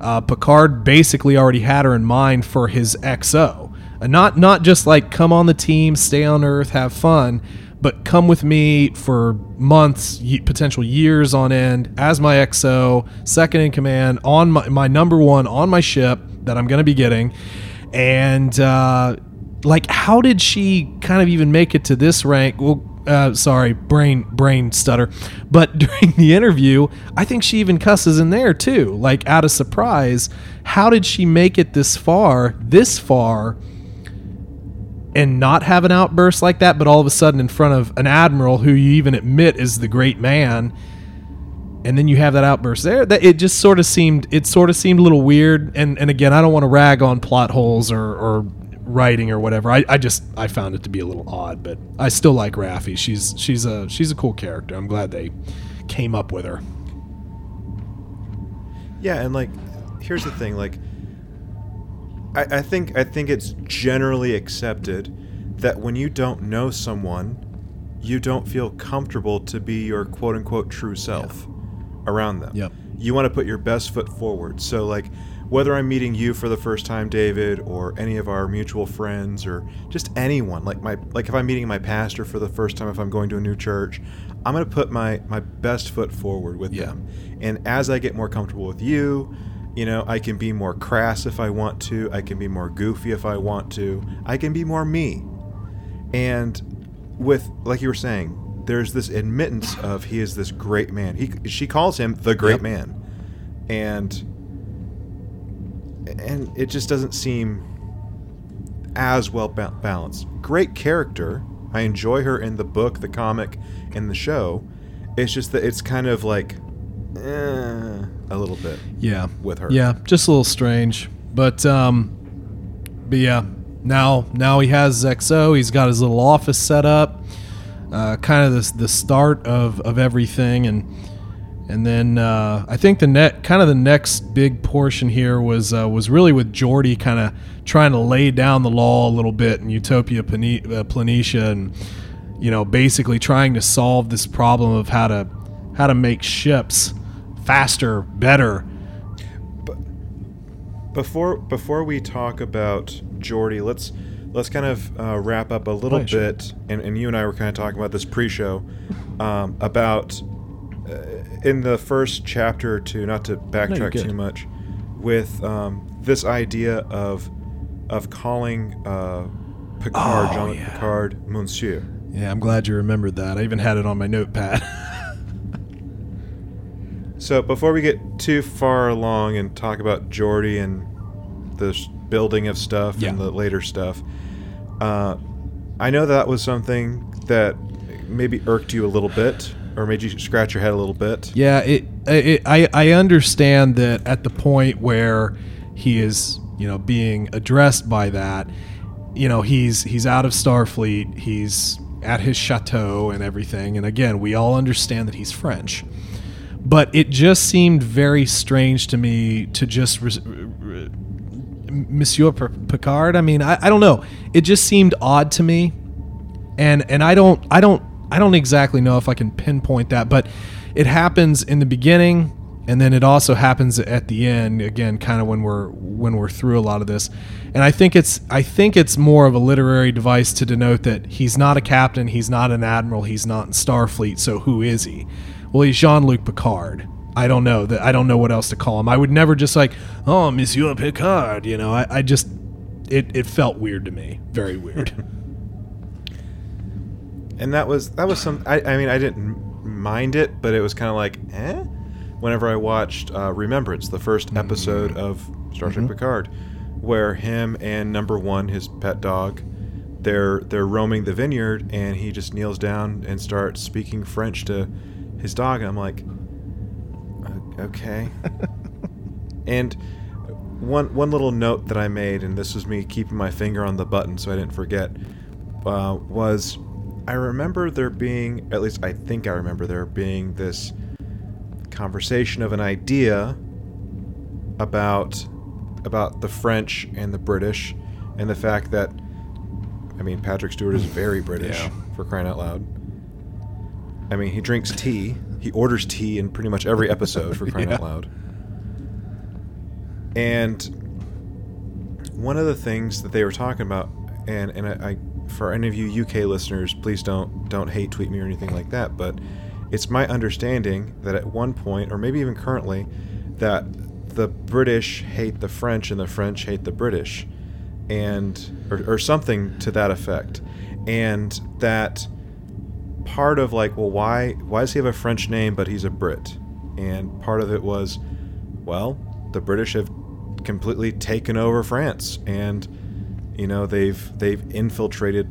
uh, picard basically already had her in mind for his xo and not not just like come on the team stay on earth have fun but come with me for months potential years on end as my xo second in command on my, my number one on my ship that i'm going to be getting. And uh, like how did she kind of even make it to this rank? Well uh, sorry brain brain stutter. But during the interview i think she even cusses in there too like out of surprise how did she make it this far this far and not have an outburst like that but all of a sudden in front of an admiral who you even admit is the great man and then you have that outburst there? That it just sort of seemed it sort of seemed a little weird and and again i don't want to rag on plot holes or or writing or whatever i, I just i found it to be a little odd but i still like Raffi. she's she's a she's a cool character i'm glad they came up with her Yeah, and like, here's the thing. Like, I, I think I think it's generally accepted that when you don't know someone, you don't feel comfortable to be your quote unquote true self around them. Yep. You want to put your best foot forward. So like, whether I'm meeting you for the first time, David, or any of our mutual friends, or just anyone, like my like if I'm meeting my pastor for the first time, if I'm going to a new church, I'm gonna put my my best foot forward with Yeah. them. And as I get more comfortable with you, you know, I can be more crass if I want to. I can be more goofy if I want to. I can be more me. And with, like you were saying, there's this admittance of he is this great man. He, she calls him the great Yep. man. and and it just doesn't seem as well ba- balanced. Great character. I enjoy her in the book, the comic, and the show. It's just that it's kind of like eh, a little bit Yeah. with her. Yeah, just a little strange. But um but yeah, now now he has XO, he's got his little office set up. Uh, kind of this the start of, of everything and and then uh, I think the net kind of the next big portion here was uh, was really with Geordi kind of trying to lay down the law a little bit in Utopia Plane- uh, Planitia and you know basically trying to solve this problem of how to how to make ships faster, better. Before before we talk about Geordi, let's let's kind of uh, wrap up a little Oh, sure. bit. And, and you and I were kind of talking about this pre-show um, about in the first chapter or two. Not to backtrack good. too much, with um, this idea of of calling uh, Picard, Oh, Jean yeah. Picard, Monsieur. Yeah, I'm glad you remembered that. I even had it on my notepad. So before we get too far along and talk about Geordi and the building of stuff Yeah. and the later stuff, uh, I know that was something that maybe irked you a little bit or made you scratch your head a little bit. yeah, it, it I I understand that at the point where he is, you know, being addressed by that, you know, he's he's out of Starfleet, he's at his chateau and everything, and again, we all understand that he's French. But it just seemed very strange to me to just Monsieur Picard. I mean, I, I don't know. It just seemed odd to me, and and I don't I don't I don't exactly know if I can pinpoint that, but it happens in the beginning, and then it also happens at the end. Again, kind of when we're when we're through a lot of this, and I think it's I think it's more of a literary device to denote that he's not a captain, he's not an admiral, he's not in Starfleet. So who is he? Well, he's Jean Luc Picard. I don't know that. I don't know what else to call him. I would never just like, oh, Monsieur Picard. You know, I, I just, it, it felt weird to me. Very weird. And that was that was some. I, I mean, I didn't mind it, but it was kind of like, eh. Whenever I watched uh, Remembrance, the first episode of Star Trek Picard, where him and Number One, his pet dog, they're they're roaming the vineyard, and he just kneels down and starts speaking French to his dog, and I'm like, okay. and one one little note that I made, and this was me keeping my finger on the button so I didn't forget, uh, was I remember there being, at least I think I remember there being this conversation of an idea about about the French and the British, and the fact that, I mean, Patrick Stewart is very British Yeah. for crying out loud. I mean, he drinks tea. He orders tea in pretty much every episode for crying out loud. And one of the things that they were talking about, and and I for any of you UK listeners, please don't don't hate tweet me or anything like that, but it's my understanding that at one point, or maybe even currently, that the British hate the French and the French hate the British, and or, or something to that effect, and that part of like, well, why why does he have a French name but he's a Brit? And part of it was, well, the British have completely taken over France, and you know they've they've infiltrated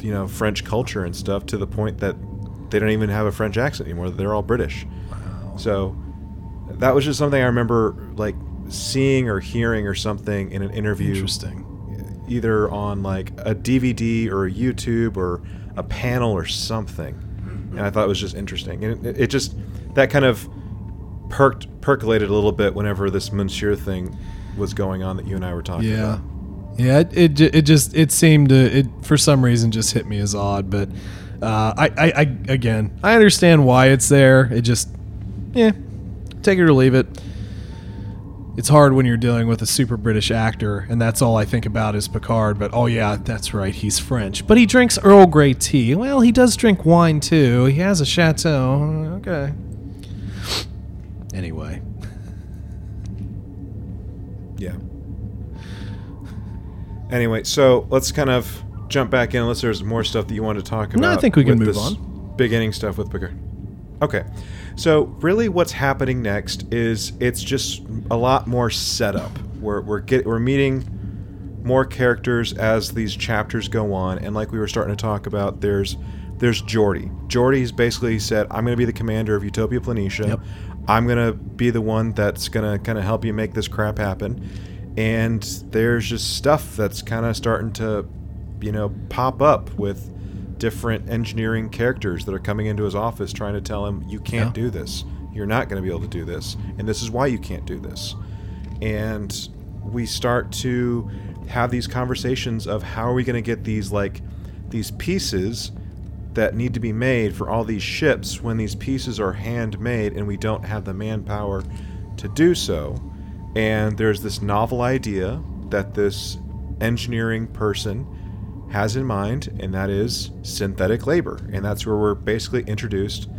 you know French culture and stuff to the point that they don't even have a French accent anymore. They're all British. Wow. So that was just something I remember like seeing or hearing or something in an interview Interesting. either on like a DVD or a YouTube or a panel or something. And I thought it was just interesting. And it, it just that kind of perked percolated a little bit whenever this Monsieur thing was going on that you and I were talking Yeah. about. Yeah, it, it, it just it seemed to it for some reason just hit me as odd, but uh, I, I I again I understand why it's there. It just yeah, take it or leave it. It's hard when you're dealing with a super British actor, and that's all I think about is Picard. But oh yeah, that's right, he's French, but he drinks Earl Grey tea. Well, he does drink wine too. He has a chateau. Okay. Anyway, Anyway, so let's kind of jump back in unless there's more stuff that you want to talk about. No, I think we can move on. Beginning stuff with Picard. Okay. So really, what's happening next is it's just a lot more setup. We're we're get, we're meeting more characters as these chapters go on, and like we were starting to talk about, there's there's Geordi. Geordi's basically said, "I'm going to be the commander of Utopia Planitia. Yep. I'm going to be the one that's going to kind of help you make this crap happen." And there's just stuff that's kind of starting to, you know, pop up with different engineering characters that are coming into his office trying to tell him, "You can't Yeah. do this. You're not going to be able to do this, and this is why you can't do this." and we start to have these conversations of how are we going to get these like these pieces that need to be made for all these ships when these pieces are handmade and we don't have the manpower to do so and there's this novel idea that this engineering person has in mind and that is synthetic labor and that's where we're basically introduced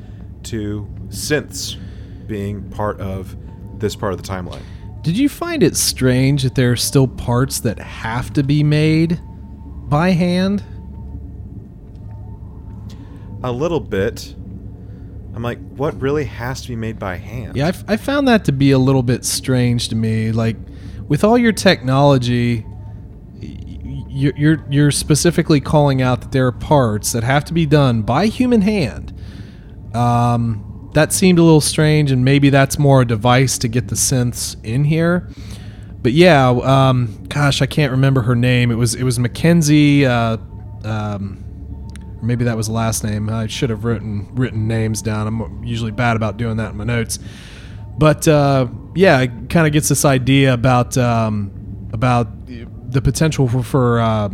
to synths being part of this part of the timeline Did you find it strange that there are still parts that have to be made by hand? A little bit. I'm like, what really has to be made by hand? Yeah, I, found that to be a little bit strange to me. Like, with all your technology, you're, you're you're specifically calling out that there are parts that have to be done by human hand. Um, that seemed a little strange, and maybe that's more a device to get the synths in here. But yeah, um, gosh, I can't remember her name. It was it was Mackenzie. Uh, um, or maybe that was last name. I should have written written names down. I'm usually bad about doing that in my notes. But uh, yeah, it kind of gets this idea about um, about the potential for, for uh,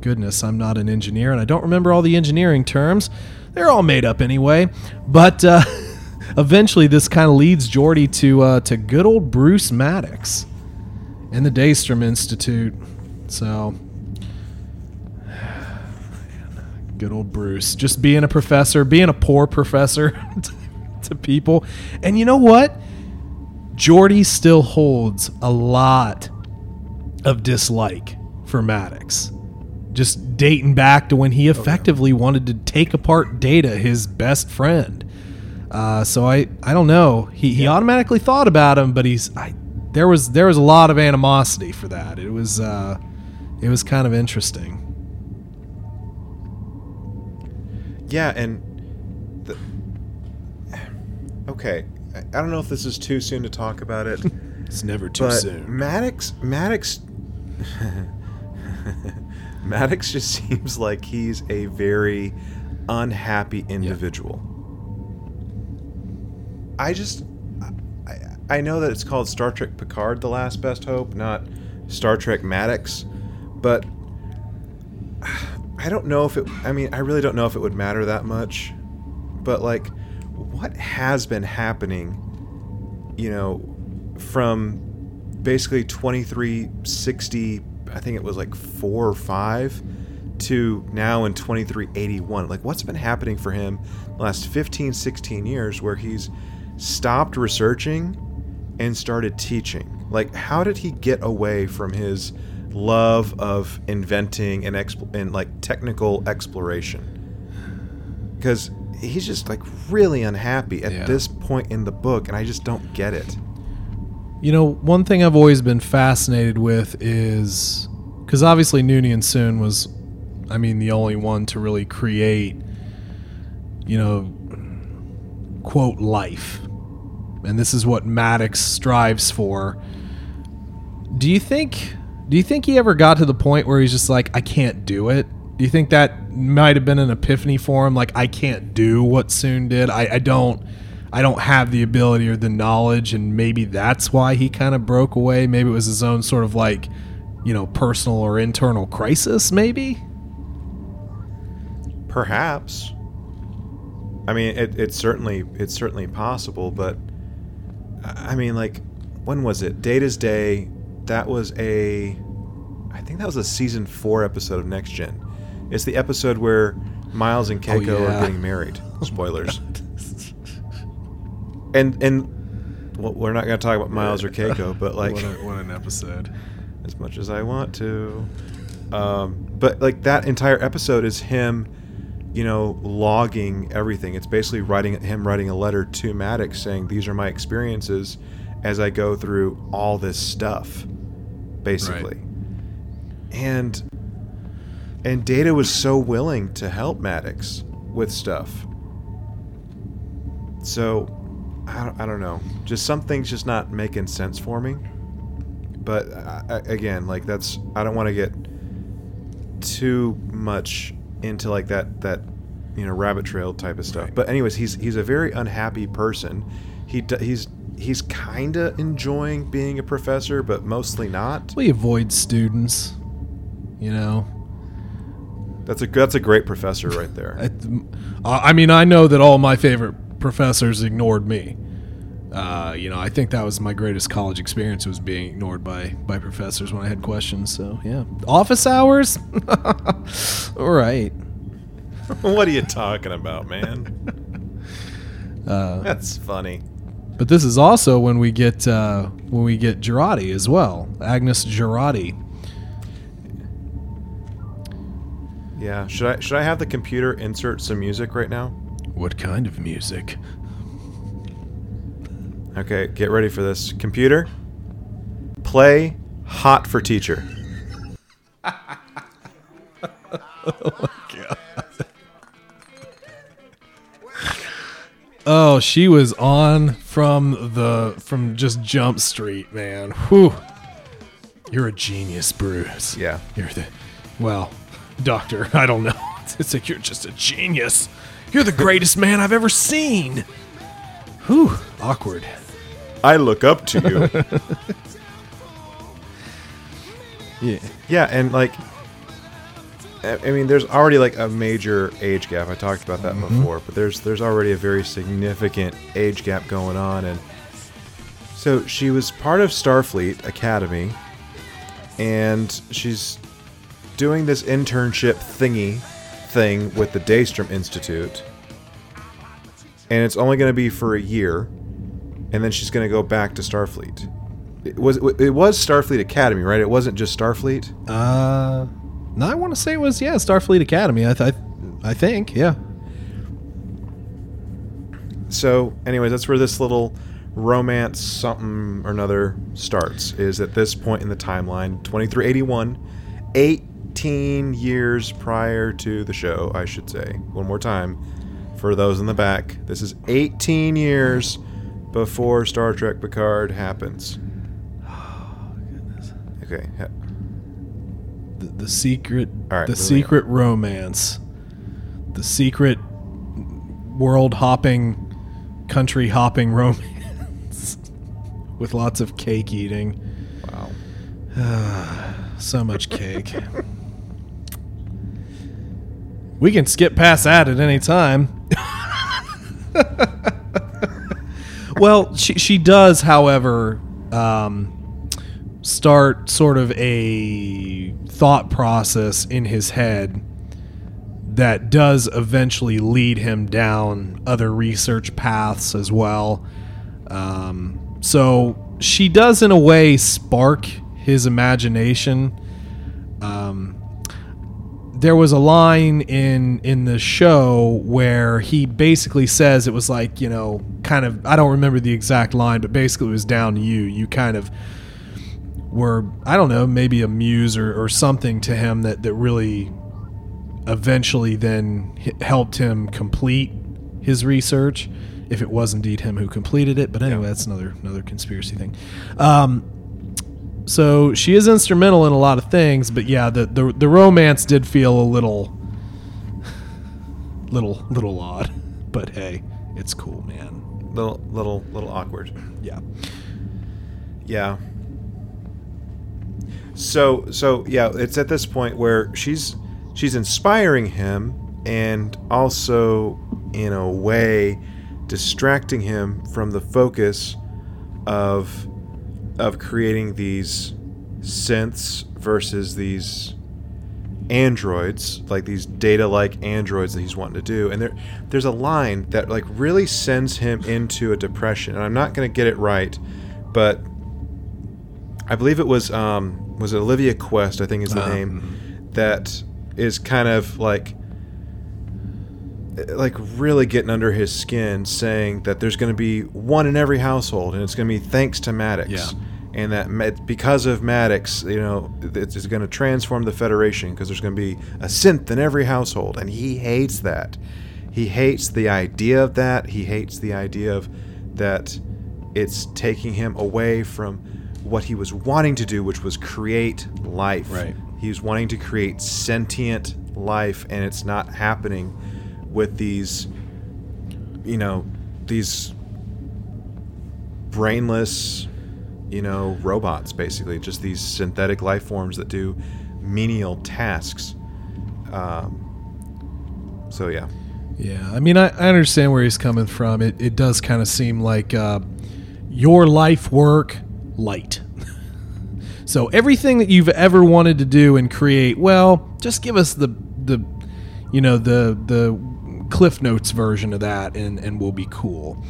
goodness, I'm not an engineer and I don't remember all the engineering terms. They're all made up anyway. But uh, eventually, this kind of leads Geordi to uh, to good old Bruce Maddox and the Daystrom Institute. So good old Bruce, just being a professor, being a poor professor to people. And you know what? Geordi still holds a lot of dislike for Maddox. Just dating back to when he effectively wanted to take apart Data, his best friend. Uh, so I, I don't know. He, he automatically thought about him, but he's I, there was there was a lot of animosity for that. It was uh, it was kind of interesting. Yeah, and the, okay, I don't know if this is too soon to talk about it, It's never too but soon. Maddox, Maddox, Maddox just seems like he's a very unhappy individual. I just, I, I know that it's called Star Trek Picard: The Last Best Hope, not Star Trek Maddox, but I don't know if it. I mean, I really don't know if it would matter that much. But like, what has been happening? You know, from basically 2360, I think it was like four or five, to now in 2381. Like, what's been happening for him the last 15, 16 years where he's stopped researching and started teaching? Like, how did he get away from his love of inventing and, exp- and like technical exploration? Because he's just like really unhappy at Yeah. this point in the book, and I just don't get it. You know, one thing I've always been fascinated with is because obviously Noonien Soong was, I mean, the only one to really create, you know, quote, life. And this is what Maddox strives for. Do you think do you think he ever got to the point where he's just like, I can't do it? Do you think that might have been an epiphany for him? Like, I can't do what Soong did. I, I don't I don't have the ability or the knowledge, and maybe that's why he kind of broke away. Maybe it was his own sort of like, you know, personal or internal crisis, maybe? Perhaps. I mean, it, it's certainly it's certainly possible, but I mean, like, when was it? Data's Day. That was a, I think that was a season four episode of Next Gen. It's the episode where Miles and Keiko Oh, yeah. are getting married. Spoilers. and and well, we're not going to talk about Miles or Keiko, but like, what, a, what an episode. as much as I want to. Um, but like that entire episode is him you know, logging everything. It's basically writing him writing a letter to Maddox saying, "These are my experiences as I go through all this stuff." Basically. And and Data was so willing to help Maddox with stuff. So, I don't, I don't know. Just something's just not making sense for me. But I- again, like that's I don't want to get too much into like that that you know rabbit trail type of stuff. Right. But anyways, he's he's a very unhappy person. He he's he's kind of enjoying being a professor, but mostly not. We avoid students. You know, That's a that's a great professor right there. I, I mean, I know that all my favorite professors ignored me. Uh, you know, I think that was my greatest college experience was being ignored by by professors when I had questions. So yeah, office hours. all right. what are you talking about, man? Uh, That's funny. But this is also when we get uh, when we get Jurati as well, Agnes Jurati. Yeah. Should I should I have the computer insert some music right now? What kind of music? Okay, get ready for this. Computer, play Hot for Teacher. Oh, she was on from the from just Jump Street, man. Whew. You're a genius, Bruce. Yeah. You're the well, doctor, I don't know. It's like you're just a genius. You're the greatest man I've ever seen. Whew, awkward. I look up to you. Yeah. yeah, and like, I mean, there's already like a major age gap. I talked about that before, but there's there's already a very significant age gap going on, and so she was part of Starfleet Academy, and she's doing this internship thingy thing with the Daystrom Institute, and it's only going to be for a year, and then she's going to go back to Starfleet. It was it was Starfleet Academy, right? It wasn't just Starfleet. Uh no, I want to say it was yeah, Starfleet Academy. I th- I think, yeah. So, anyways, that's where this little romance something or another starts. Is at this point in the timeline, 2381, 18 years prior to the show, I should say. One more time for those in the back. This is 18 years before Star Trek Picard happens. Oh, okay. The, the secret right, the secret romance. The secret world hopping country hopping romance with lots of cake eating. Wow. So much cake. we can skip past that at any time. well, she she does, however, um, start sort of a thought process in his head that does eventually lead him down other research paths as well. Um, so she does, in a way, spark his imagination. Um, there was a line in in the show where he basically says it was like you know kind of I don't remember the exact line, but basically it was down to you. You kind of were I don't know maybe a muse or, or something to him that that really eventually then helped him complete his research if it was indeed him who completed it but anyway that's another another conspiracy thing um, so she is instrumental in a lot of things but yeah the, the the romance did feel a little little little odd but hey it's cool man Little little little awkward. yeah Yeah. So so yeah, it's at this point where she's she's inspiring him and also in a way distracting him from the focus of of creating these synths versus these androids like these data like androids that he's wanting to do. And there there's a line that like really sends him into a depression. And i'm not going to get it right but I believe it was um, was it Olivia Kwest, I think is the Uh, name, that is kind of like like really getting under his skin, saying that there's going to be one in every household, and it's going to be thanks to Maddox. Yeah. And that because of Maddox, you know, it's going to transform the Federation because there's going to be a synth in every household, and he hates that. He hates the idea of that. He hates the idea of that it's taking him away from what he was wanting to do, which was create life. Right. He was wanting to create sentient life, and it's not happening with these, you know, these brainless, you know, robots, basically. Just these synthetic life forms that do menial tasks. Um, so, yeah. Yeah, I mean, I, I understand where he's coming from. It, it does kind of seem like uh, your life work light. so everything that you've ever wanted to do and create, well, just give us the the you know the the Cliff Notes version of that, and and we'll be cool.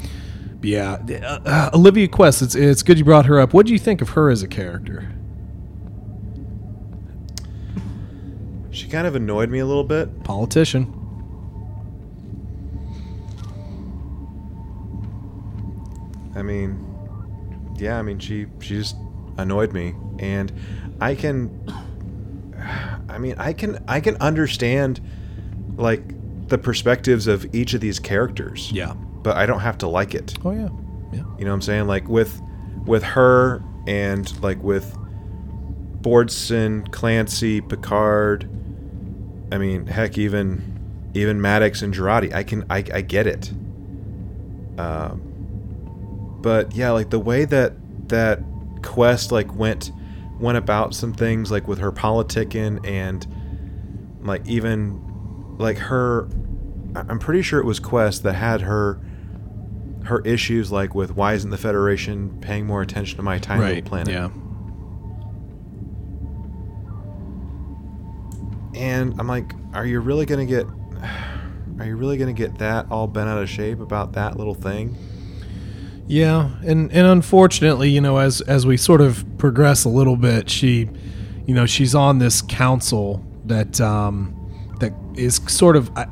But yeah, uh, uh, Olivia Kwest. It's it's good you brought her up. What do you think of her as a character? She kind of annoyed me a little bit. Politician. I mean, yeah, I mean she she just annoyed me, and I can, I mean, I can I can understand like the perspectives of each of these characters. Yeah. But I don't have to like it. Oh yeah. Yeah. You know what I'm saying? Like with with her and like with Bordson, Clancy, Picard. I mean, heck, even even Maddox and Jurati. I can I, I get it. Um, but yeah, like the way that that Kwest like went went about some things like with her politicking and like even like her I'm pretty sure it was Kwest that had her her issues like with why isn't the Federation paying more attention to my tiny little planet? Yeah. And I'm like, are you really gonna get are you really gonna get that all bent out of shape about that little thing? Yeah, and and unfortunately, you know, as as we sort of progress a little bit, she, you know, she's on this council that um, that is sort of I,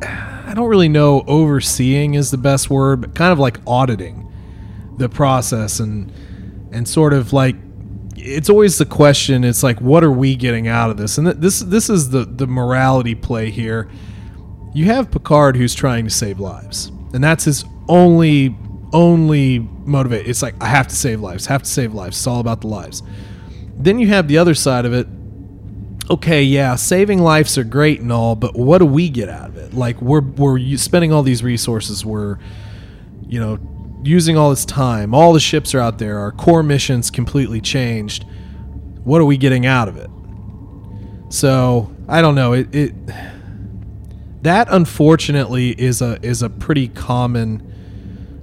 I don't really know overseeing is the best word, but kind of like auditing the process and and sort of like it's always the question. It's like, what are we getting out of this? And th- this this is the the morality play here. You have Picard who's trying to save lives, and that's his only only motivate. It's like I have to save lives, have to save lives. It's all about the lives. Then you have the other side of it. Okay, yeah, saving lives are great and all, but what do we get out of it? Like we're we're spending all these resources, we're you know using all this time. All the ships are out there. Our core mission's completely changed. What are we getting out of it? So I don't know. It, it that unfortunately is a is a pretty common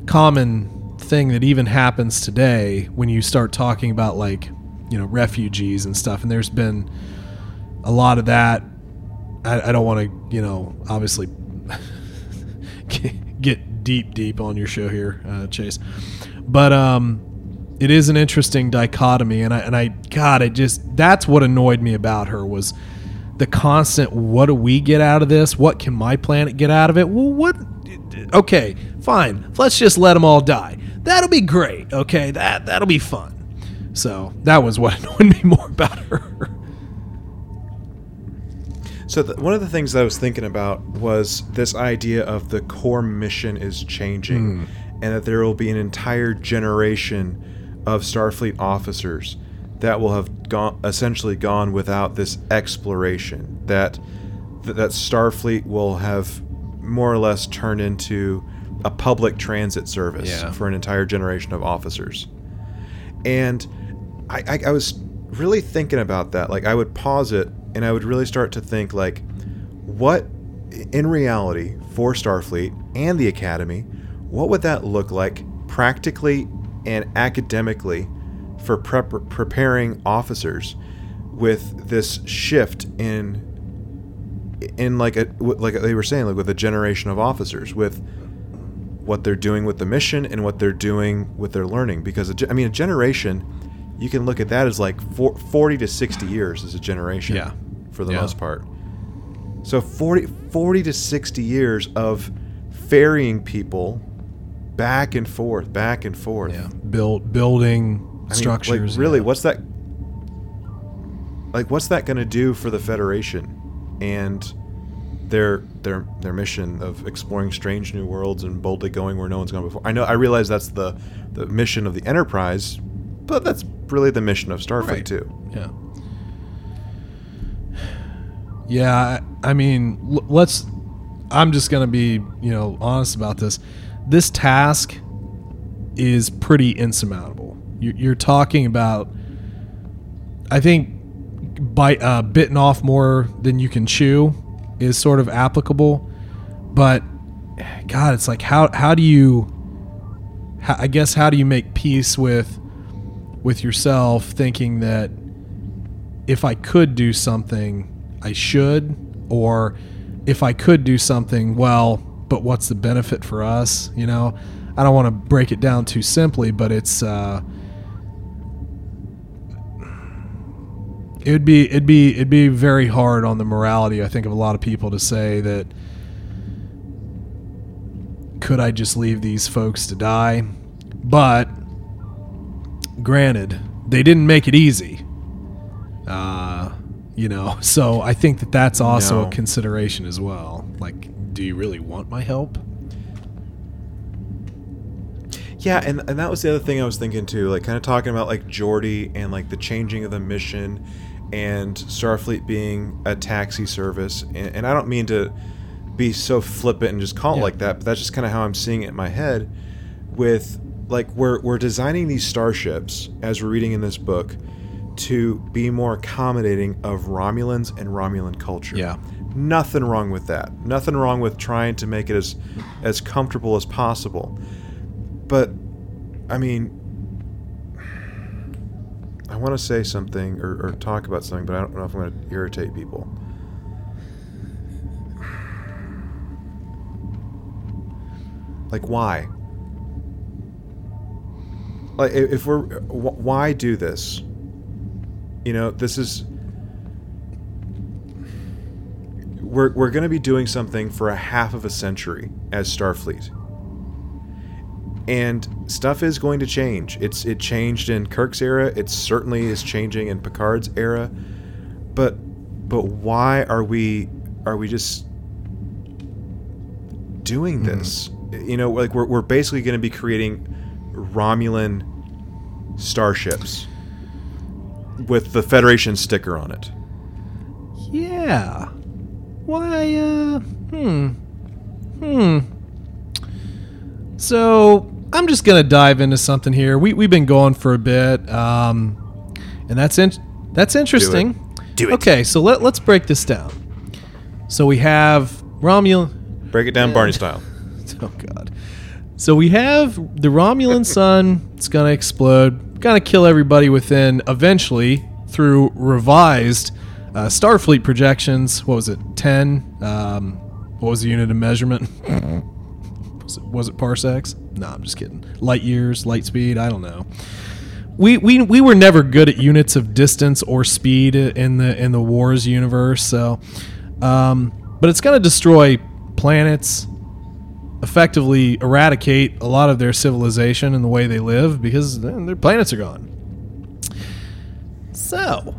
common thing that even happens today when you start talking about like you know refugees and stuff. And there's been a lot of that. I, I don't want to you know obviously get deep deep on your show here, uh, Chase, but um it is an interesting dichotomy and I and I god it just that's what annoyed me about her was the constant what do we get out of this what can my planet get out of it well what okay fine. Let's just let them all die. That'll be great okay? That that'll be fun. So that was what annoyed me more about her. So the, one of the things I was thinking about was this idea of the core mission is changing, hmm. and that there will be an entire generation of Starfleet officers that will have gone essentially gone without this exploration. That that Starfleet will have more or less turned into a public transit service Yeah. for an entire generation of officers. And I, I, I was really thinking about that. Like, I would pause it and I would really start to think, like, what in reality for Starfleet and the Academy, what would that look like practically and academically for prep- preparing officers with this shift in in like a like they were saying like with a generation of officers with what they're doing with the mission and what they're doing with their learning because a I mean a generation you can look at that as like 40 to 60 years as a generation Yeah. for the Yeah. most part so 40, 40 to 60 years of ferrying people back and forth, back and forth. Yeah, build building I mean, structures. like, really, yeah. what's that? Like, what's that going to do for the Federation and their their their mission of exploring strange new worlds and boldly going where no one's gone before? I know, I realize that's the the mission of the Enterprise, but that's really the mission of Starfleet Right. too. Yeah. Yeah, I, I mean, l- let's. I'm just gonna be, you know, honest about this. This task is pretty insurmountable. You're, you're talking about, I think, bite uh, bitten off more than you can chew is sort of applicable, but God, it's like how how do you, how, I guess, how do you make peace with with yourself thinking that if I could do something, I should, or if I could do something, well, but what's the benefit for us? You know, I don't want to break it down too simply, but it's uh, it would be it'd be it'd be very hard on the morality. I think of a lot of people to say that could I just leave these folks to die? But granted, they didn't make it easy. Uh, you know, so I think that that's also No. a consideration as well. Like, do you really want my help? Yeah, and, and that was the other thing I was thinking too, like kind of talking about like Geordi and like the changing of the mission and Starfleet being a taxi service. And, and I don't mean to be so flippant and just call it Yeah. like that, but that's just kind of how I'm seeing it in my head. With like we're we're designing these starships as we're reading in this book to be more accommodating of Romulans and Romulan culture. Yeah. Nothing wrong with that. Nothing wrong with trying to make it as as comfortable as possible. But I mean I want to say something or, or talk about something, but I don't know if I'm going to irritate people. Like why? Like if we're why do this? You know, this is we're we're going to be doing something for a half of a century as Starfleet. And stuff is going to change. It's it changed in Kirk's era. It certainly is changing in Picard's era. But but why are we are we just doing this? You know, like we're we're basically going to be creating Romulan starships with the Federation sticker on it. Yeah. Why, uh, hmm. Hmm. So, I'm just going to dive into something here. We, we've been going for a bit, um, and that's, in, that's interesting. Do it. Okay, so let, let's break this down. So, we have Romulan. Break it down, Barney style. Oh God. So we have the Romulan sun. It's gonna explode. Gonna kill everybody within. Eventually, through revised uh, Starfleet projections. What was it? Ten. Um, what was the unit of measurement? was, it, was it parsecs? No, I'm just kidding. Light years, light speed. I don't know. We, we, we were never good at units of distance or speed in the in the wars universe. So, um, but it's gonna destroy planets, effectively eradicate a lot of their civilization and the way they live because their planets are gone. So,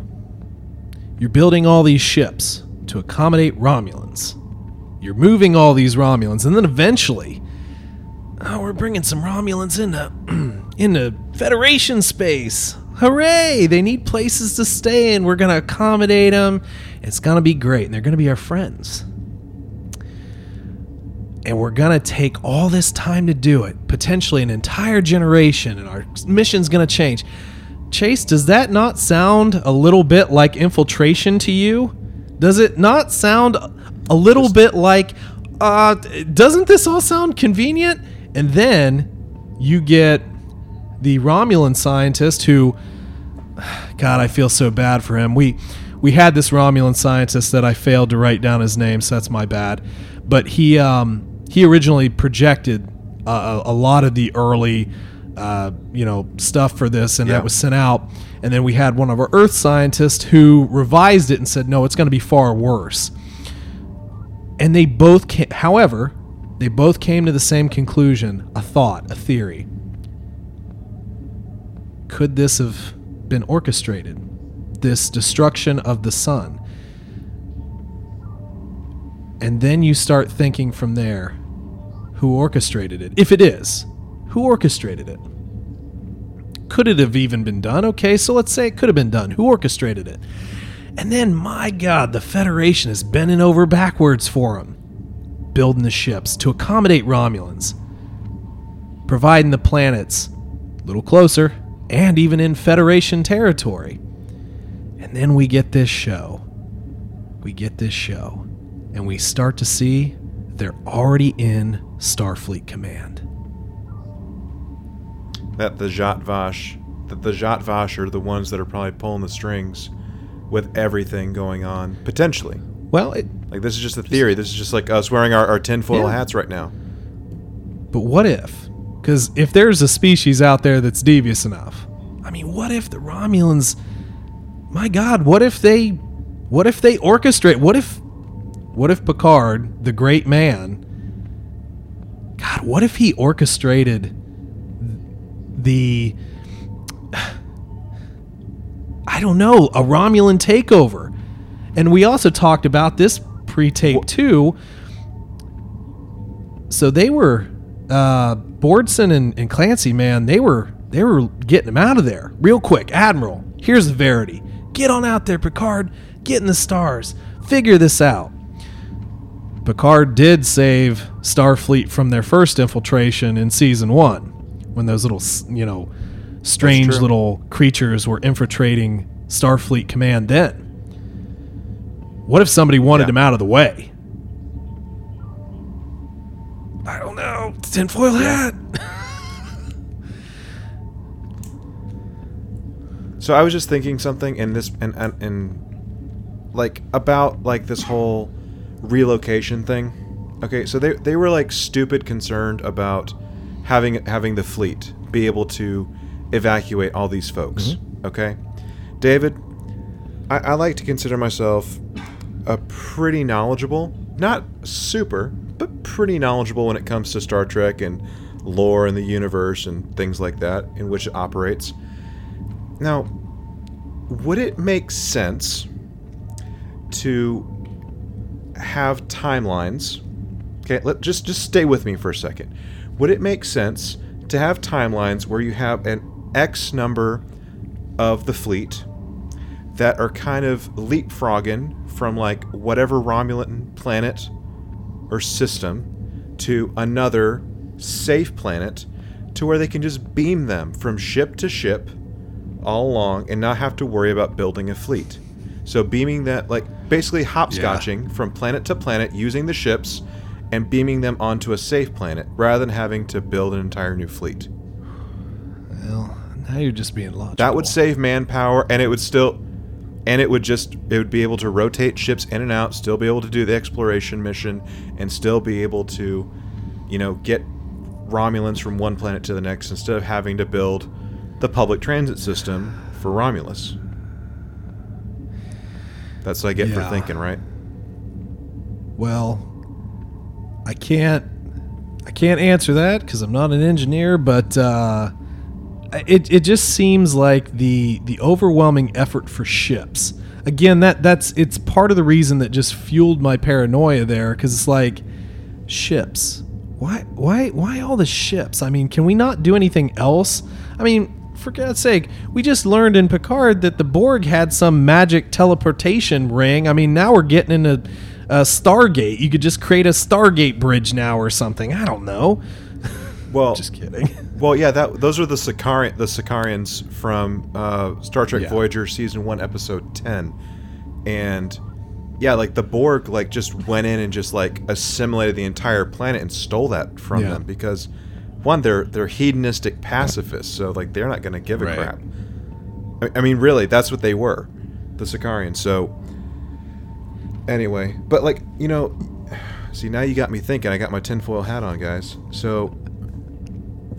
you're building all these ships to accommodate Romulans. You're moving all these Romulans, and then eventually, oh, we're bringing some Romulans into into Federation space. Hooray! They need places to stay, and we're gonna accommodate them. It's gonna be great, and they're gonna be our friends and we're gonna take all this time to do it potentially an entire generation and our mission's gonna change chase does that not sound a little bit like infiltration to you does it not sound a little bit like uh doesn't this all sound convenient and then you get the romulan scientist who God, I feel so bad for him. We we had this Romulan scientist that I failed to write down his name, so that's my bad. But he um, he originally projected uh, a, lot of the early uh, you know stuff for this, and Yeah. that was sent out. And then we had one of our Earth scientists who revised it and said, no, it's going to be far worse. And they both came. However, They both came to the same conclusion a thought, a theory. Could this have been orchestrated? This destruction of the sun? And then you start thinking from there who orchestrated it? If it is, who orchestrated it? Could it have even been done? Okay, so let's say it could have been done. Who orchestrated it? And then, my God, the Federation is bending over backwards for them, building the ships to accommodate Romulans, providing the planets a little closer and even in Federation territory. And then we get this show. We get this show, and we start to see they're already in Starfleet Command. That the Zhat Vash, that the Zhat Vash are the ones that are probably pulling the strings with everything going on, potentially. Well, it, Like, this is just a theory. This is just like us wearing our, our tinfoil Yeah. hats right now. But what if? Because if there's a species out there that's devious enough, I mean, what if the Romulans? My God, what if they? What if they orchestrate? What if? What if Picard, the great man? God, what if he orchestrated the? I don't know, a Romulan takeover. And we also talked about this pre-tape too. So they were uh Bordson and, and Clancy, man, they were they were getting him out of there real quick. Admiral, here's the verity. Get on out there, Picard. Get in the stars. Figure this out. Picard did save Starfleet from their first infiltration in season one, when those little, you know, strange little creatures were infiltrating Starfleet command. Then, what if somebody wanted Yeah. him out of the way? I don't know. Tinfoil hat. So I was just thinking something in this and and, and like about like this whole relocation thing. Okay, so they they were like stupid concerned about having having the fleet be able to evacuate all these folks. Mm-hmm. Okay, David, I, I like to consider myself a pretty knowledgeable, not super, but pretty knowledgeable when it comes to Star Trek and lore and the universe and things like that in which it operates. Now, would it make sense to have timelines? Okay, let just just stay with me for a second. Would it make sense to have timelines where you have an X number of the fleet that are kind of leapfrogging from like whatever Romulan planet or system to another safe planet to where they can just beam them from ship to ship all along and not have to worry about building a fleet. So beaming that like basically hopscotching from planet to planet using the ships and beaming them onto a safe planet rather than having to build an entire new fleet. Well, now you're just being logical. That would save manpower and it would still and it would just it would be able to rotate ships in and out, still be able to do the exploration mission and still be able to you know get Romulans from one planet to the next instead of having to build the public transit system for Romulus. That's what I get for thinking, right? Well, I can't I can't answer that because I'm not an engineer, but uh, it it just seems like the the overwhelming effort for ships. Again, that that's it's part of the reason that just fueled my paranoia there because it's like ships. Why why why all the ships? I mean, can we not do anything else? I mean, for God's sake, we just learned in Picard that the Borg had some magic teleportation ring. I mean, now we're getting into a Stargate. You could just create a Stargate bridge now or something. I don't know. Well, Just kidding. Well, yeah, that those are the Sikarian, the Sikarians from uh, Star Trek Yeah. Voyager season one, episode ten, and yeah, like the Borg, like just went in and just like assimilated the entire planet and stole that from Yeah. them because one, they're they're hedonistic pacifists, so like they're not going to give a Right. crap. I, I mean, really, that's what they were, the Sikarians. So anyway, but like you know, see now you got me thinking. I got my tinfoil hat on, guys. So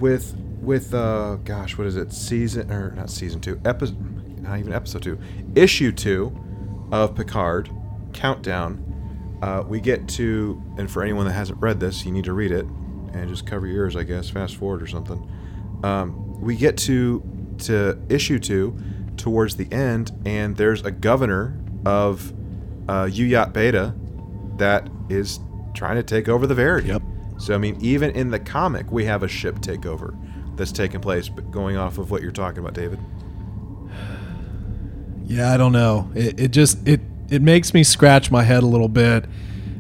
with with uh gosh what is it season or not season two episode not even episode two issue two of picard countdown uh, we get to, and for anyone that hasn't read this, you need to read it and just cover your ears, I guess. Fast forward or something. Um, we get to to issue two towards the end, and there's a governor of uh, Yuyat Beta that is trying to take over the Verity. Yep. So I mean, even in the comic, we have a ship takeover that's taking place. But going off of what you're talking about, David. Yeah, I don't know. It, it just it it makes me scratch my head a little bit,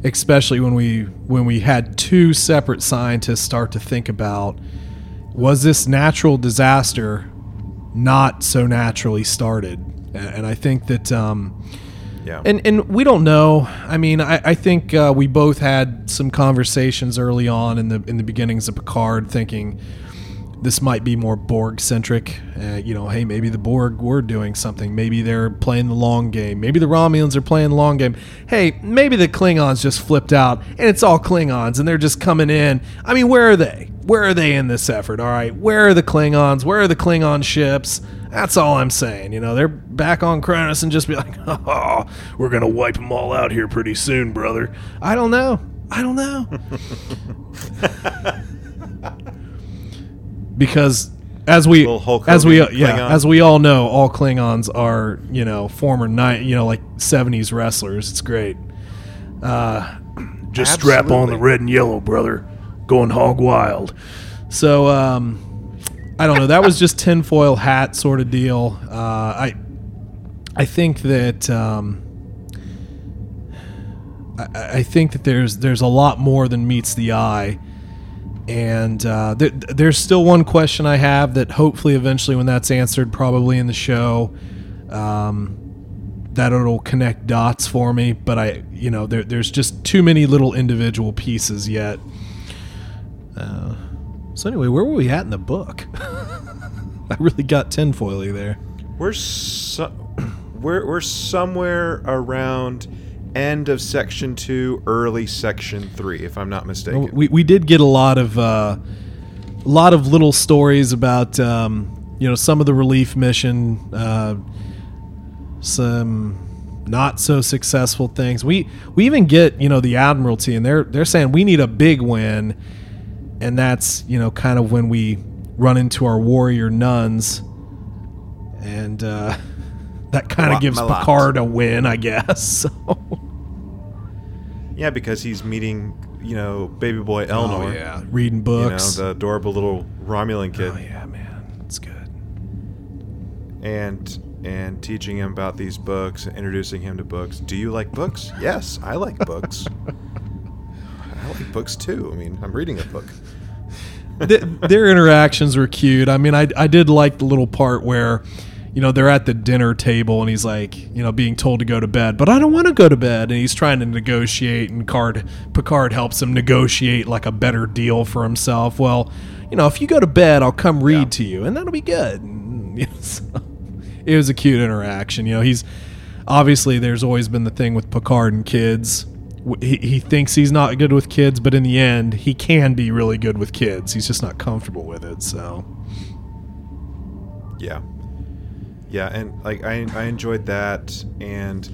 especially when we when we had two separate scientists start to think about was this natural disaster not so naturally started, and, and I think that. Um, Yeah. and and we don't know. I mean, I, I think uh, we both had some conversations early on in the in the beginnings of Picard, thinking this might be more Borg centric. Uh, you know, hey, maybe the Borg were doing something. Maybe they're playing the long game. Maybe the Romulans are playing the long game. Hey, maybe the Klingons just flipped out and it's all Klingons and they're just coming in. I mean, where are they? Where are they in this effort? All right, where are the Klingons? Where are the Klingon ships? That's all I'm saying. You know, they're back on Kronos and just be like, oh, we're gonna wipe them all out here pretty soon, brother. I don't know. I don't know. because as we Hulk as we Hogan yeah as we all know, all Klingons are you know former night you know like '70s wrestlers. It's great. Uh, just strap on the red and yellow, brother. Going hog wild. So um, I don't know. That was just tinfoil hat sort of deal. Uh, I I think that. Um, I, I think that there's there's a lot more than meets the eye, and uh, there, there's still one question I have that hopefully eventually when that's answered, probably in the show, um, that it'll connect dots for me. But I, you know, there, there's just too many little individual pieces yet. Uh, so anyway, where were we at in the book? I really got tinfoily there. We're so, we're we're somewhere around end of section two, early section three, if I'm not mistaken. We, we did get a lot of uh, a lot of little stories about um, you know some of the relief mission, uh, some not so successful things. We we even get you know the Admiralty, and they're they're saying we need a big win, and that's you know kind of when we run into our warrior nuns, and uh, that kind of gives Malat. Picard a win, I guess. So. yeah, because he's meeting, you know, baby boy Elnor. Oh yeah, reading You books. know, the adorable little Romulan kid. oh yeah, man, it's good. and and teaching him about these books introducing him to books. Do you like books? Yes, I like books. I like books too. I mean, I'm reading a book. Th- their interactions were cute. I mean, I, I did like the little part where, you know, they're at the dinner table and he's like, you know, being told to go to bed, but I don't want to go to bed. And he's trying to negotiate, and Card, Picard helps him negotiate like a better deal for himself. Well, you know, if you go to bed, I'll come read Yeah. to you, and that'll be good. And, you know, so it was a cute interaction. You know, he's obviously there's always been the thing with Picard and kids. He, he thinks he's not good with kids, but in the end, he can be really good with kids. He's just not comfortable with it. So, Yeah, yeah, and like I I enjoyed that, and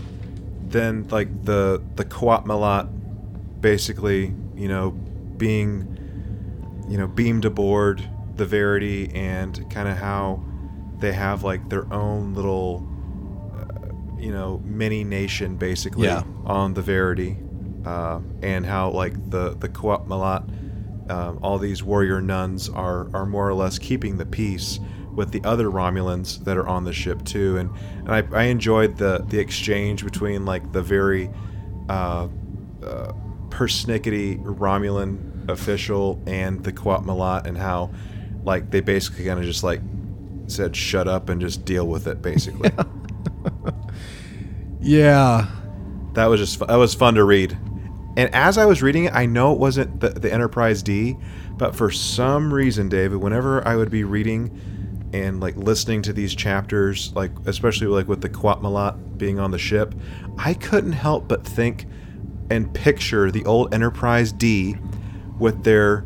then like the the Qowat Milat, basically, you know, being, you know, beamed aboard the Verity, and kind of how they have like their own little, uh, you know, mini nation basically Yeah. on the Verity, uh, and how like the the Qowat Milat, um, all these warrior nuns are are more or less keeping the peace with the other Romulans that are on the ship too, and and I, I enjoyed the the exchange between like the very uh, uh, persnickety Romulan official and the Qowat Milat, and how like they basically kind of just like said shut up and just deal with it basically. yeah, That was just that was fun to read. And as I was reading it, I know it wasn't the, the Enterprise D, but for some reason, David, whenever I would be reading and like listening to these chapters, like especially like with the Qowat Milat being on the ship, I couldn't help but think and picture the old Enterprise D with their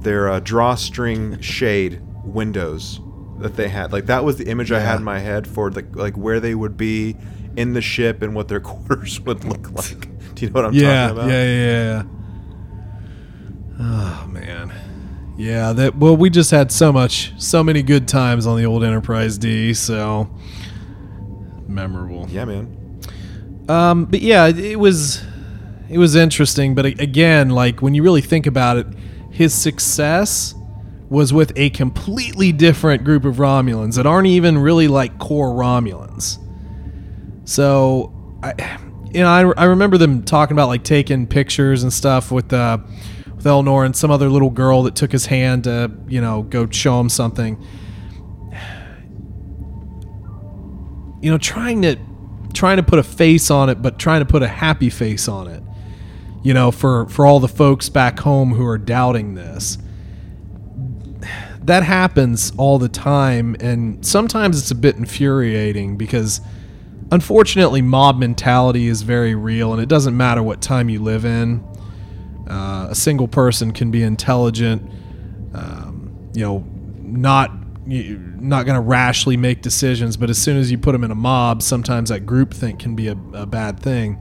their uh, drawstring shade windows that they had. Like that was the image I had in my head for the like where they would be in the ship and what their quarters would look like. Do you know what I'm yeah, talking about? yeah, yeah, yeah. Oh man, yeah. That well, we just had so much, so many good times on the old Enterprise D. So memorable. Yeah, man. Um, but yeah, it- was it was interesting. But again, like when you really think about it, his success was with a completely different group of Romulans that aren't even really like core Romulans. So I, you know, I, I remember them talking about like taking pictures and stuff with uh, with Elnor and some other little girl that took his hand to you know go show him something. You know, trying to trying to put a face on it, but trying to put a happy face on it. You know, for for all the folks back home who are doubting this that happens all the time and sometimes it's a bit infuriating because unfortunately mob mentality is very real and it doesn't matter what time you live in uh, a single person can be intelligent um, you know not not going to rashly make decisions but as soon as you put them in a mob sometimes that groupthink can be a, a bad thing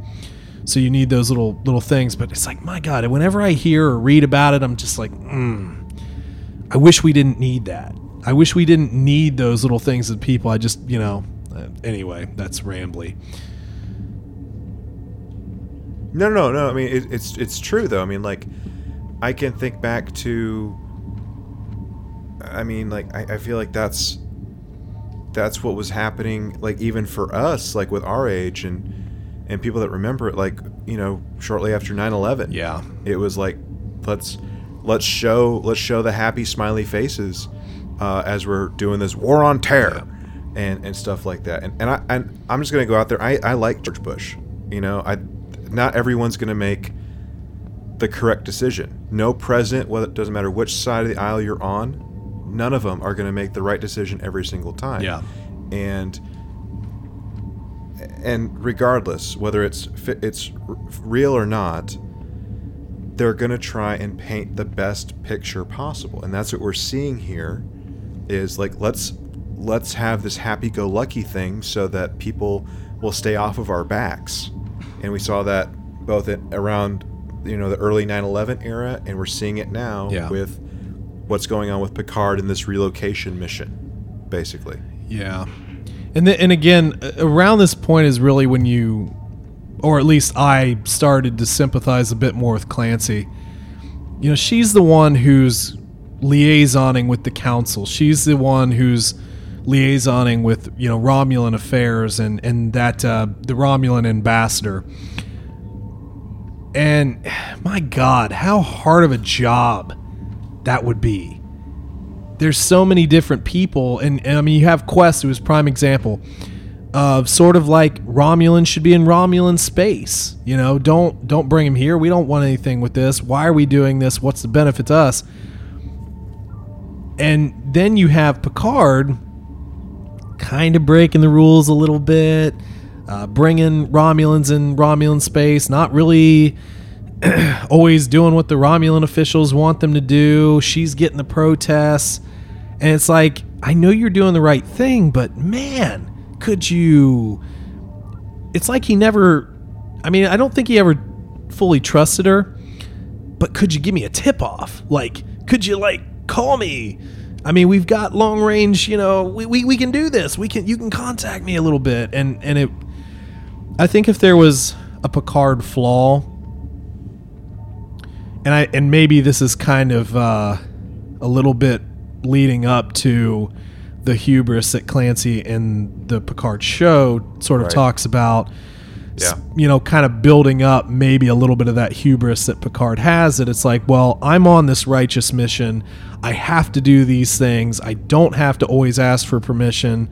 so you need those little little things but it's like my god whenever i hear or read about it i'm just like mm, I wish we didn't need that. I wish we didn't need those little things that people. I just, you know. Uh, anyway, that's rambly. No, no, no. I mean, it, it's it's true though. I mean, like, I can think back to. I mean, like, I, I feel like that's that's what was happening. Like, even for us, like with our age and and people that remember it, like you know, shortly after 9-11. Yeah. it was like, let's let's show let's show the happy smiley faces uh, as we're doing this war on terror and and stuff like that. And and I and I'm just gonna go out there. I I like George Bush. You know, I not everyone's gonna make the correct decision. No president, whether it doesn't matter which side of the aisle you're on, none of them are going to make the right decision every single time. Yeah. And and regardless whether it's it's real or not, they're going to try and paint the best picture possible. And that's what we're seeing here is like let's let's have this happy-go-lucky thing so that people will stay off of our backs. And we saw that both around you know the early 9/11 era and we're seeing it now Yeah. with what's going on with Picard in this relocation mission basically. Yeah. And then, and again, around this point is really when you, or at least I started to sympathize a bit more with Clancy. You know, she's the one who's liaisoning with the council. She's the one who's liaisoning with you know Romulan affairs and and that uh, the Romulan ambassador. And my God, how hard of a job that would be. There's so many different people and, and i mean you have Kwest who is prime example of sort of like romulan should be in romulan space you know? Don't don't bring him here. We don't want anything with this. Why are we doing this? What's the benefit to us? And then you have picard kind of breaking the rules a little bit uh, bringing romulans in romulan space not really always doing what the Romulan officials want them to do. She's getting the protests. And it's like, I know you're doing the right thing, but man, could you. It's like he never. I mean, I don't think he ever fully trusted her, but could you give me a tip off? Like, could you, like, call me? I mean, we've got long range, you know, we, we, we can do this. We can, you can contact me a little bit. And, and it, I think if there was a Picard flaw, and I and maybe this is kind of uh, a little bit leading up to the hubris that Clancy in the Picard show sort of Right. talks about. Yeah. You know, kind of building up maybe a little bit of that hubris that Picard has. That it's like, well, I'm on this righteous mission. I have to do these things. I don't have to always ask for permission.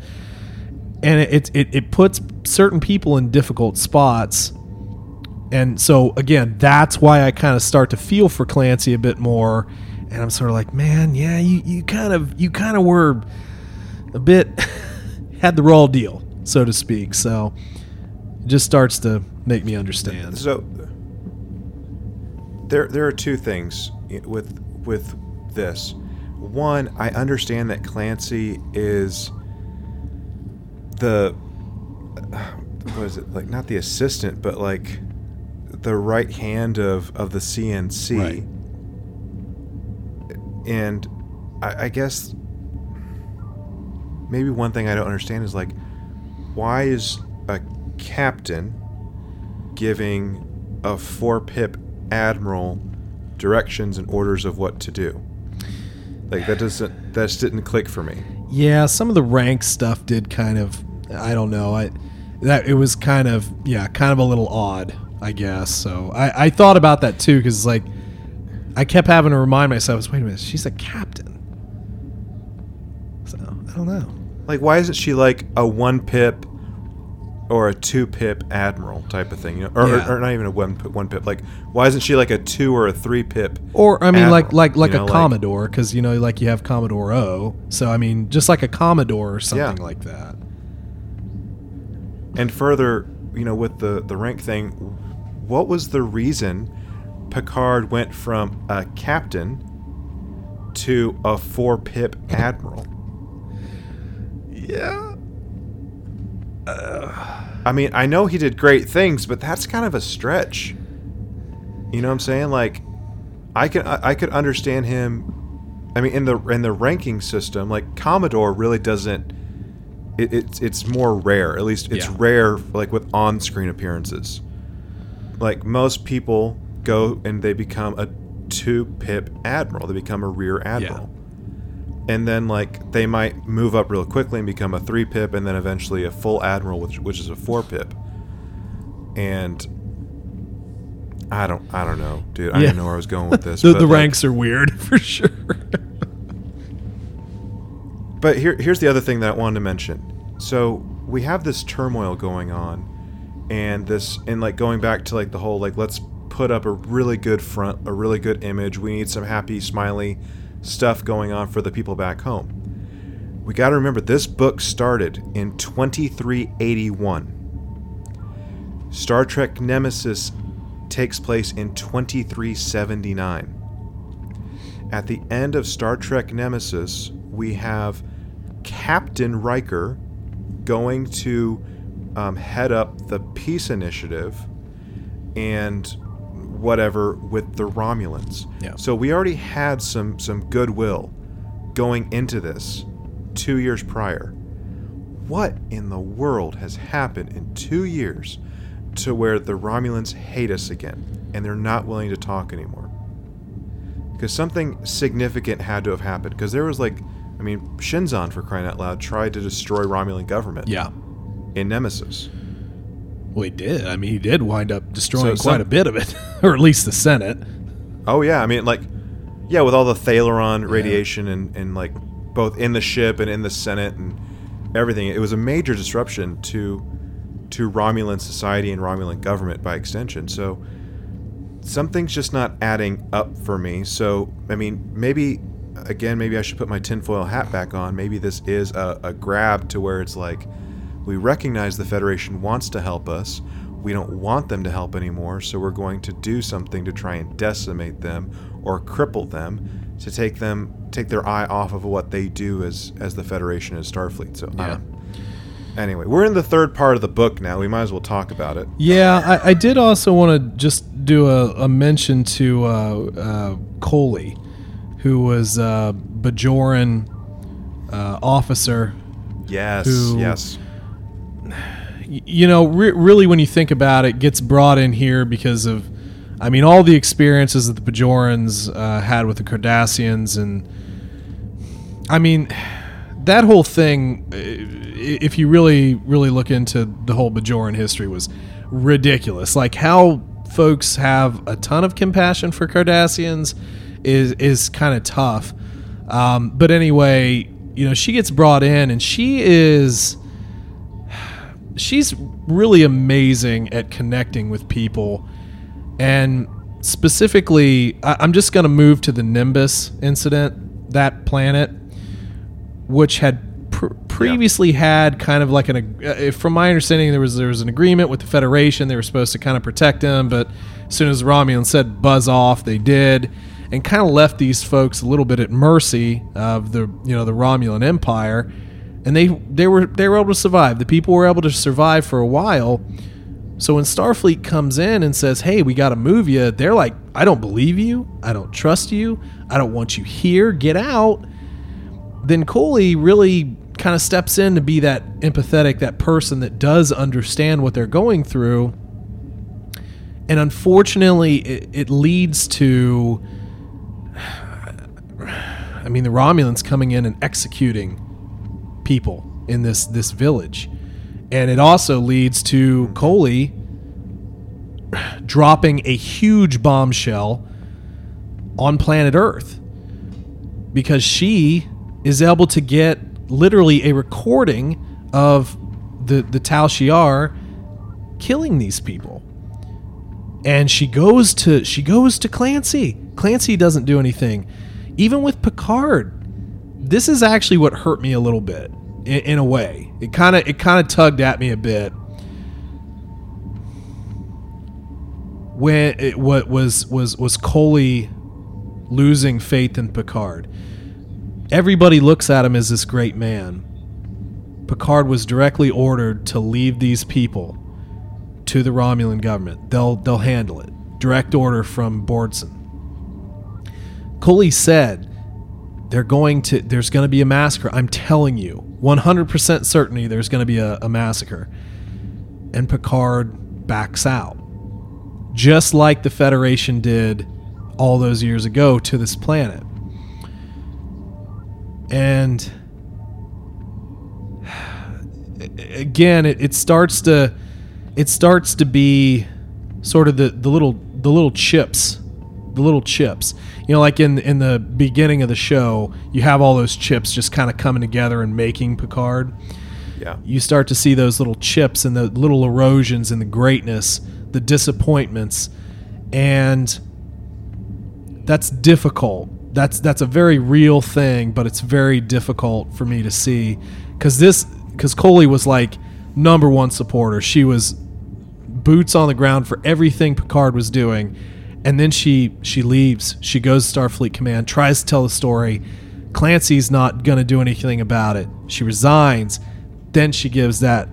And it, it, it puts certain people in difficult spots and so again, that's why I kind of start to feel for Clancy a bit more. And I'm sort of like, man, yeah, you, you kind of you kind of were a bit had the raw deal, so to speak. So just starts to make me understand. So there there are two things with with this. One, I understand that Clancy is the what is it like not the assistant but like the right hand of of the CNC. Right. And I, I guess maybe one thing I don't understand is like, why is a captain giving a four pip admiral directions and orders of what to do? Like that doesn't that just didn't click for me. Yeah, some of the rank stuff did kind of I don't know. I that it was kind of yeah, kind of a little odd, I guess. So I, I thought about that too because like I kept having to remind myself, wait a minute, she's a captain. So I don't know. Like why isn't she like a one pip or a two pip admiral type of thing? You know, or, Yeah. or, or not even a one pip, one pip. Like why isn't she like a two or a three pip? Or I mean, like Admiral, like like you a know, like- Commodore, because you know, like you have Commodore O. So I mean, just like a Commodore or something Yeah. like that. And further, you know, with the the rank thing, what was the reason Picard went from a captain to a four pip admiral? Yeah. I mean, I know he did great things, but that's kind of a stretch. You know what I'm saying? Like, I can I, I could understand him. I mean, in the in the ranking system, like Commodore really doesn't. It, it's it's more rare. At least it's Yeah. rare, like with on-screen appearances. Like most people go and they become a two pip admiral. They become a rear admiral. And then like they might move up real quickly and become a three pip, and then eventually a full admiral, which which is a four pip. And I don't I don't know, dude. I Yeah. didn't know where I was going with this. The, but, the like- ranks are weird for sure. But here, here's the other thing that I wanted to mention. So we have this turmoil going on, and this, and like going back to like the whole like let's put up a really good front, a really good image. We need some happy, smiley stuff going on for the people back home. We got to remember this book started in 2381. Star Trek Nemesis takes place in 2379 at the end of Star Trek Nemesis, we have Captain Riker going to um, head up the peace initiative and whatever with the Romulans. Yeah. So we already had some some goodwill going into this two years prior. What in the world has happened in two years to where the Romulans hate us again and they're not willing to talk anymore? because something significant had to have happened. Because there was like, I mean, Shinzon for crying out loud tried to destroy Romulan government yeah. in Nemesis. Well, he did. I mean, he did wind up destroying So quite a bit of it, or at least the Senate. Oh yeah, I mean like, yeah, with all the Thalaron radiation and and like both in the ship and in the Senate and everything, it was a major disruption to to Romulan society and Romulan government by extension. So something's just not adding up for me. So I mean, maybe again, maybe I should put my tinfoil hat back on. Maybe this is a, a grab to where it's like we recognize the Federation wants to help us. We don't want them to help anymore, so we're going to do something to try and decimate them or cripple them to take them take their eye off of what they do as as the Federation as Starfleet. So I Yeah. don't- Anyway, we're in the third part of the book now. We might as well talk about it. Yeah, I, I did also want to just do a, a mention to uh, uh, Coley, who was a Bajoran uh, officer. Yes, Who- yes. You know, re- really, when you think about it, gets brought in here because of, I mean, all the experiences that the Bajorans uh, had with the Cardassians, and I mean, that whole thing, if you really, really look into the whole Bajoran history, was ridiculous. Like how folks have a ton of compassion for Cardassians is is kind of tough. Um, but anyway, you know, she gets brought in, and she is she's really amazing at connecting with people. And specifically I- i'm just going to move to the nimbus incident that planet which had pr- previously had kind of like an uh, from my understanding there was there was an agreement with the federation they were supposed to kind of protect them but as soon as romulan said buzz off they did and kind of left these folks a little bit at mercy of the you know the romulan empire and they they were they were able to survive the people were able to survive for a while So when Starfleet comes in and says, "Hey, we got to move you," they're like, "I don't believe you. I don't trust you. I don't want you here. Get out." Then Coley really kind of steps in to be that empathetic, that person that does understand what they're going through. And unfortunately, it, it leads to, I mean, the Romulans coming in and executing people in this this village, and it also leads to Coley dropping a huge bombshell on planet Earth because she is able to get literally a recording of the the Tal Shiar killing these people. And she goes to she goes to Clancy. Clancy doesn't do anything. Even with Picard, this is actually what hurt me a little bit in, in a way. It kind of it kind of tugged at me a bit. When it what was was was Coley losing faith in Picard everybody looks at him as this great man. Picard was directly ordered to leave these people to the Romulan government. They'll they'll handle it. Direct order from Bordson. Coley said they're going to there's going to be a massacre. I'm telling you, 100% certainty there's going to be a, a massacre. And Picard backs out. Just like the Federation did all those years ago to this planet and again it, it starts to it starts to be sort of the, the little the little chips the little chips you know like in in the beginning of the show you have all those chips just kind of coming together and making picard Yeah. you start to see those little chips and the little erosions and the greatness the disappointments and that's difficult that's that's a very real thing, but it's very difficult for me to see because this because Coley was like number one supporter. She was boots on the ground for everything Picard was doing, and then she she leaves. She goes to Starfleet Command, tries to tell the story. Clancy's not gonna do anything about it. She resigns. Then she gives that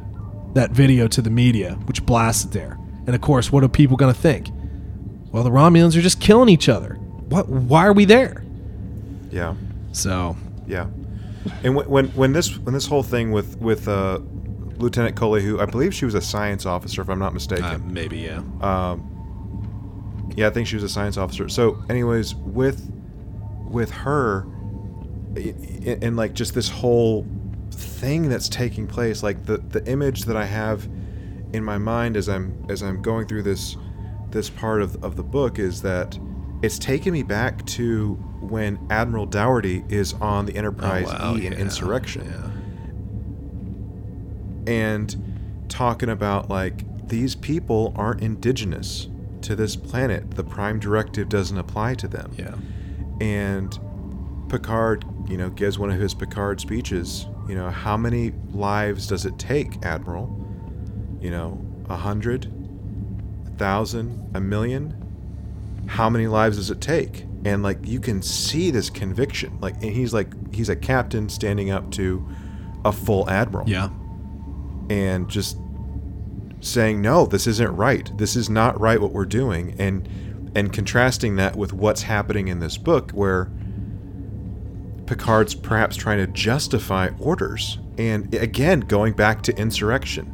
that video to the media, which blasts it there. And of course, what are people gonna think? Well, the Romulans are just killing each other. What? Why are we there? Yeah. So Yeah. And when, when when this when this whole thing with with uh, Lieutenant Coley, who I believe she was a science officer, if I'm not mistaken. uh, maybe yeah. Um, yeah, I think she was a science officer. So, anyways, with with her, and like just this whole thing that's taking place, like the the image that I have in my mind as I'm as I'm going through this this part of of the book is that it's taken me back to when Admiral Dougherty is on the Enterprise Oh, wow, E in yeah, Insurrection Yeah. and talking about like these people aren't indigenous to this planet. The Prime Directive doesn't apply to them. Yeah. And Picard, you know, gives one of his Picard speeches. You know, how many lives does it take, Admiral? You know, a hundred, a thousand, a million? How many lives does it take? And like you can see this conviction. Like and he's like he's a captain standing up to a full admiral Yeah. and just saying no this isn't right. This is not right what we're doing and and contrasting that with what's happening in this book where Picard's perhaps trying to justify orders and again going back to insurrection.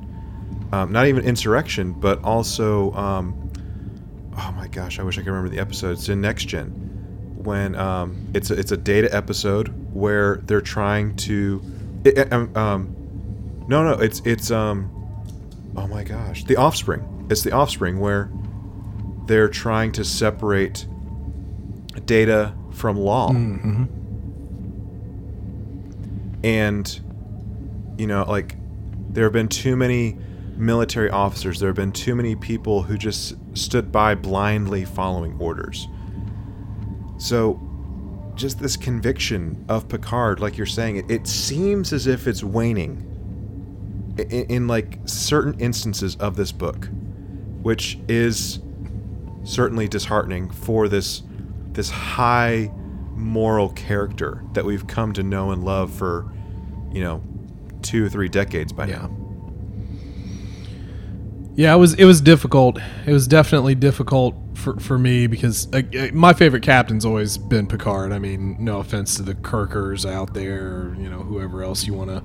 Um, not even insurrection but also um, oh my gosh I wish I could remember the episode. It's in next gen when um, it's a, it's a data episode where they're trying to it, um, um, no, no, it's it's um oh my gosh. The Offspring. It's the Offspring where they're trying to separate data from Lal. Mm-hmm. And you know, like there have been too many military officers, there have been too many people who just stood by blindly following orders. So just this conviction of Picard, like you're saying, it, it seems as if it's waning in, in like certain instances of this book, which is certainly disheartening for this this high moral character that we've come to know and love for, you know, two or three decades by Yeah. now. Yeah, it was it was difficult. It was definitely difficult for, for me because uh, my favorite captain's always been Picard. I mean, no offense to the Kirkers out there, you know, whoever else you want to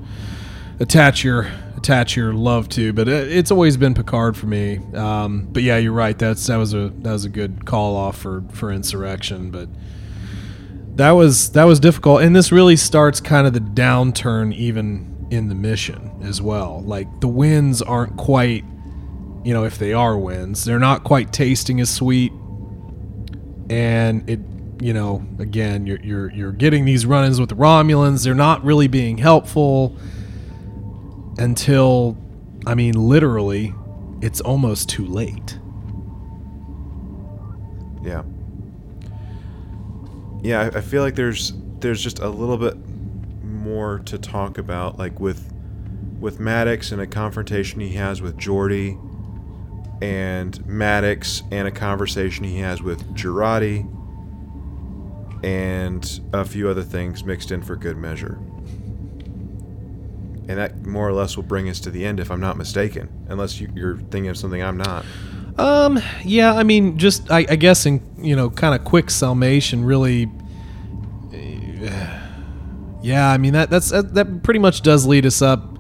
attach your attach your love to, but it, it's always been Picard for me. Um, but yeah, you're right. That's that was a that was a good call off for for insurrection, but that was that was difficult, and this really starts kind of the downturn even in the mission as well. Like the wins aren't quite, you know, if they are wins, they're not quite tasting as sweet, and it, you know, again, you're you're you're getting these run-ins with the Romulans. They're not really being helpful until, I mean, literally, it's almost too late. Yeah. Yeah, I, feel like there's there's just a little bit more to talk about, like with with Maddox and a confrontation he has with Geordi, and Maddox and a conversation he has with Jurati, and a few other things mixed in for good measure. And that more or less will bring us to the end, if I'm not mistaken, unless you, you're thinking of something I'm not. Um, yeah, I mean, just I, I guess in you know, kind of quick summation, really. Yeah, I mean that that's that, that pretty much does lead us up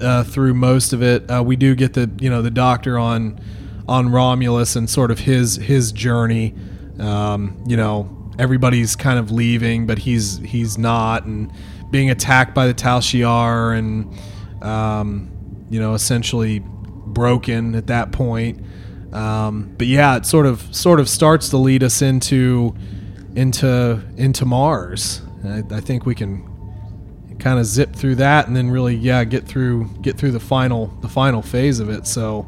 uh, through most of it. Uh, we do get the you know the doctor on on Romulus and sort of his his journey. Um, you know, everybody's kind of leaving, but he's he's not, and being attacked by the Tal Shiar, and um, you know, essentially broken at that point. Um, but yeah, it sort of sort of starts to lead us into into into Mars. I, I think we can kind of zip through that and then really yeah get through get through the final the final phase of it. So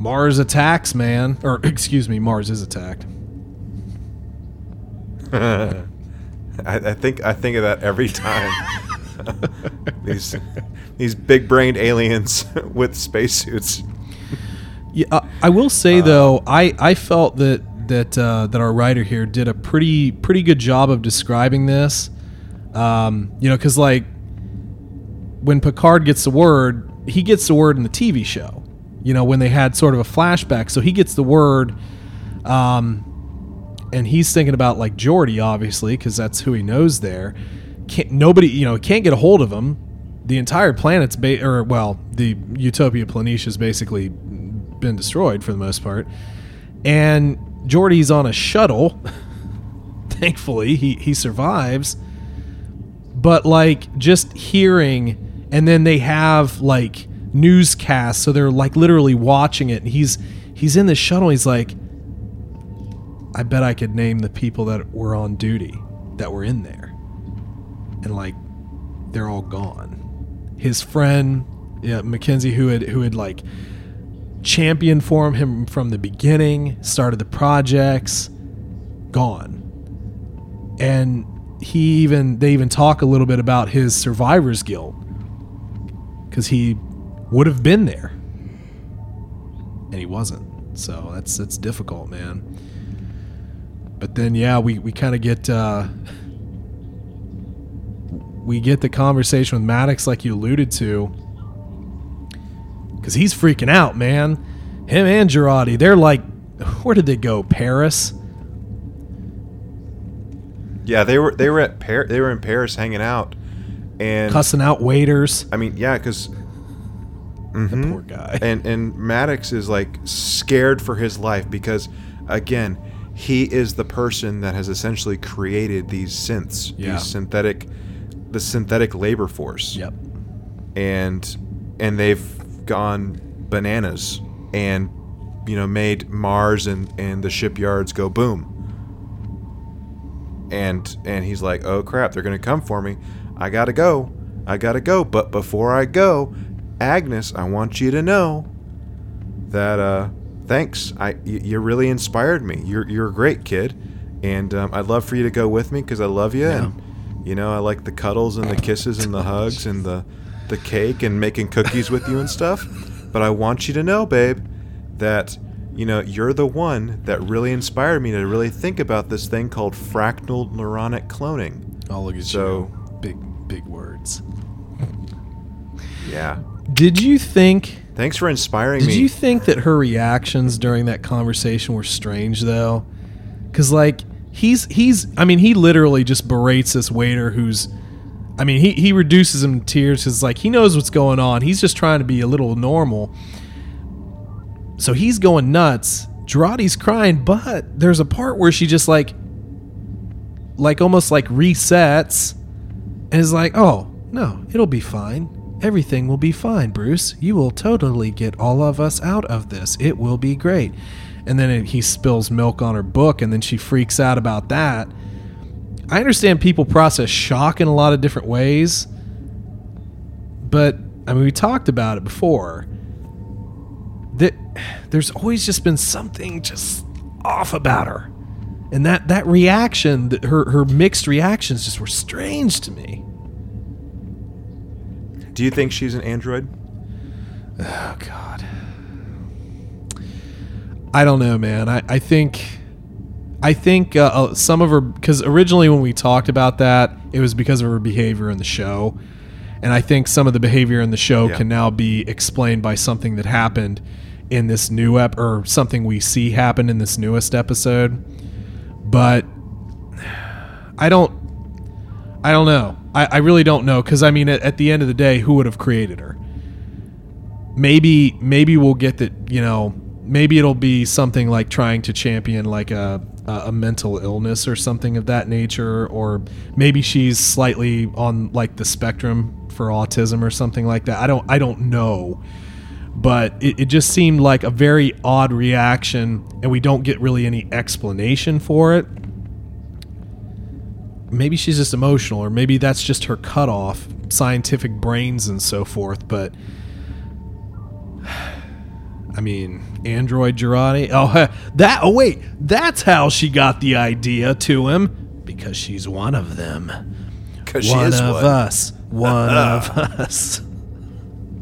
Mars attacks, man, or excuse me, Mars is attacked. I, I think I think of that every time. these these big brained aliens with spacesuits. Yeah, uh, I will say though, I, I felt that that uh, that our writer here did a pretty pretty good job of describing this. Um, you know, because like when Picard gets the word, he gets the word in the TV show. You know, when they had sort of a flashback, so he gets the word, um, and he's thinking about like Geordi, obviously, because that's who he knows there. Can't nobody, you know, can't get a hold of him. The entire planet's ba- or well, the Utopia Planitia basically been destroyed for the most part. And Geordi's on a shuttle. Thankfully, he, he survives. But like just hearing and then they have like newscasts, so they're like literally watching it and he's he's in the shuttle, he's like I bet I could name the people that were on duty that were in there. And like they're all gone. His friend, yeah, Mackenzie who had who had like championed for him, him from the beginning, started the projects, gone. And he even they even talk a little bit about his survivors guilt because he would have been there and he wasn't so that's that's difficult man but then yeah we, we kind of get uh we get the conversation with maddox like you alluded to because he's freaking out, man. Him and Jurati, they're like, where did they go? Paris? Yeah, they were they were at Par- they were in Paris hanging out, and Cussing out waiters. I mean, yeah, because The poor guy. and and Maddox is like scared for his life because again, he is the person that has essentially created these synths, Yeah. these synthetic, the synthetic labor force, Yep. and and they've gone bananas and you know made Mars and and the shipyards go boom. And and he's like, "Oh crap, they're going to come for me. I got to go. I got to go, but before I go, Agnes, I want you to know that uh thanks. I y- you really inspired me. You're you're a great kid, and um, I'd love for you to go with me because I love you, and you know I like the cuddles and the kisses and the hugs and the the cake and making cookies with you and stuff. But I want you to know, babe, that you know you're the one that really inspired me to really think about this thing called fractal neuronic cloning. Oh, look at So- you. Big, big words. Yeah. Did you think Thanks for inspiring Did me. Did you think that her reactions during that conversation were strange though? Cuz like he's he's I mean he literally just berates this waiter who's I mean he he reduces him to tears cuz like he knows what's going on. He's just trying to be a little normal. So he's going nuts. Jurati's crying, but there's a part where she just like like almost like resets and is like, "Oh, no, it'll be fine. Everything will be fine, Bruce. You will totally get all of us out of this. It will be great." And then he spills milk on her book, and then she freaks out about that. I understand people process shock in a lot of different ways, but I mean, we talked about it before. That there's always just been something just off about her, and that that reaction, that her her mixed reactions, just were strange to me. Do you think she's an android? Oh God. I don't know, man. I, I think, I think uh, uh, some of her because originally when we talked about that, it was because of her behavior in the show, and I think some of the behavior in the show Yeah. can now be explained by something that happened in this new ep or something we see happen in this newest episode. But I don't, I don't know. I, I really don't know because I mean, at, at the end of the day, who would have created her? maybe maybe we'll get that you know maybe it'll be something like trying to champion like a a mental illness or something of that nature or maybe she's slightly on like the spectrum for autism or something like that. I don't i don't know. But it, it just seemed like a very odd reaction and we don't get really any explanation for it maybe she's just emotional or maybe that's just her cutoff scientific brains and so forth but I mean, Android Jurati. Oh, that. Oh, wait. That's how she got the idea to him. Because she's one of them. Because she is one of one. us. One of us.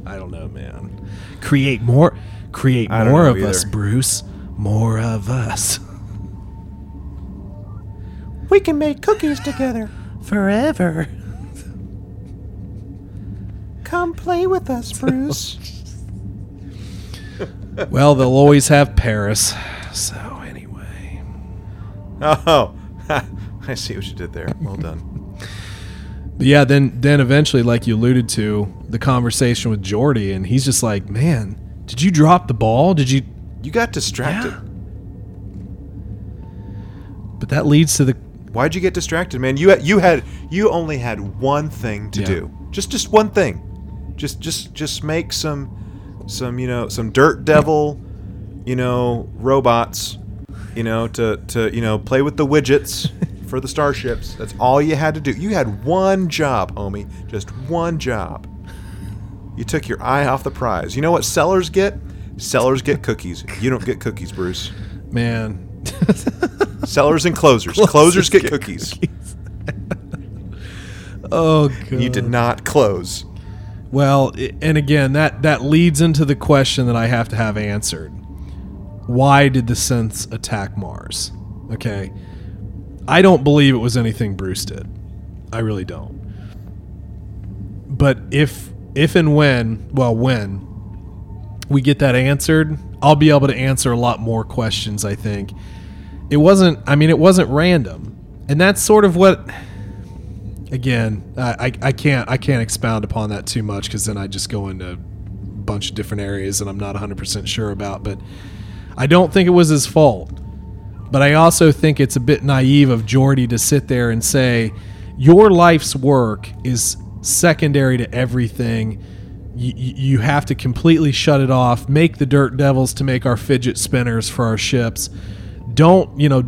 I don't know, man. Create more. Create I don't more know of us. Bruce. More of us. We can make cookies together. Forever. Come play with us, Bruce. well, they'll always have Paris. So anyway. oh, I see what you did there. Well done. But yeah, then then eventually, like you alluded to, the conversation with Geordi, and he's just like, "Man, did you drop the ball? Did you?" You got distracted. Yeah. But that leads to the Why'd you get distracted, man? You had, you had you only had one thing to Yeah. do. Just just one thing. Just just just make some some you know some dirt devil, you know robots, you know to to you know play with the widgets for the starships. That's all you had to do. You had one job, homie. Just one job. You took your eye off the prize. You know what sellers get? Sellers get cookies. You don't get cookies, Bruce. man. Sellers and closers. Closers, get, cookies. oh god. You did not close. Well, and again, that that leads into the question that I have to have answered. Why did the synths attack Mars? Okay. I don't believe it was anything Bruce did. I really don't. But if if and when, well, when we get that answered, I'll be able to answer a lot more questions, I think. It wasn't I mean, it wasn't random. And that's sort of what again, I, I, can't I can't expound upon that too much because then I just go into a bunch of different areas that I'm not 100% sure about. But I don't think it was his fault. But I also think it's a bit naive of Geordi to sit there and say, your life's work is secondary to everything. You, you have to completely shut it off. Make the dirt devils to make our fidget spinners for our ships. Don't you know?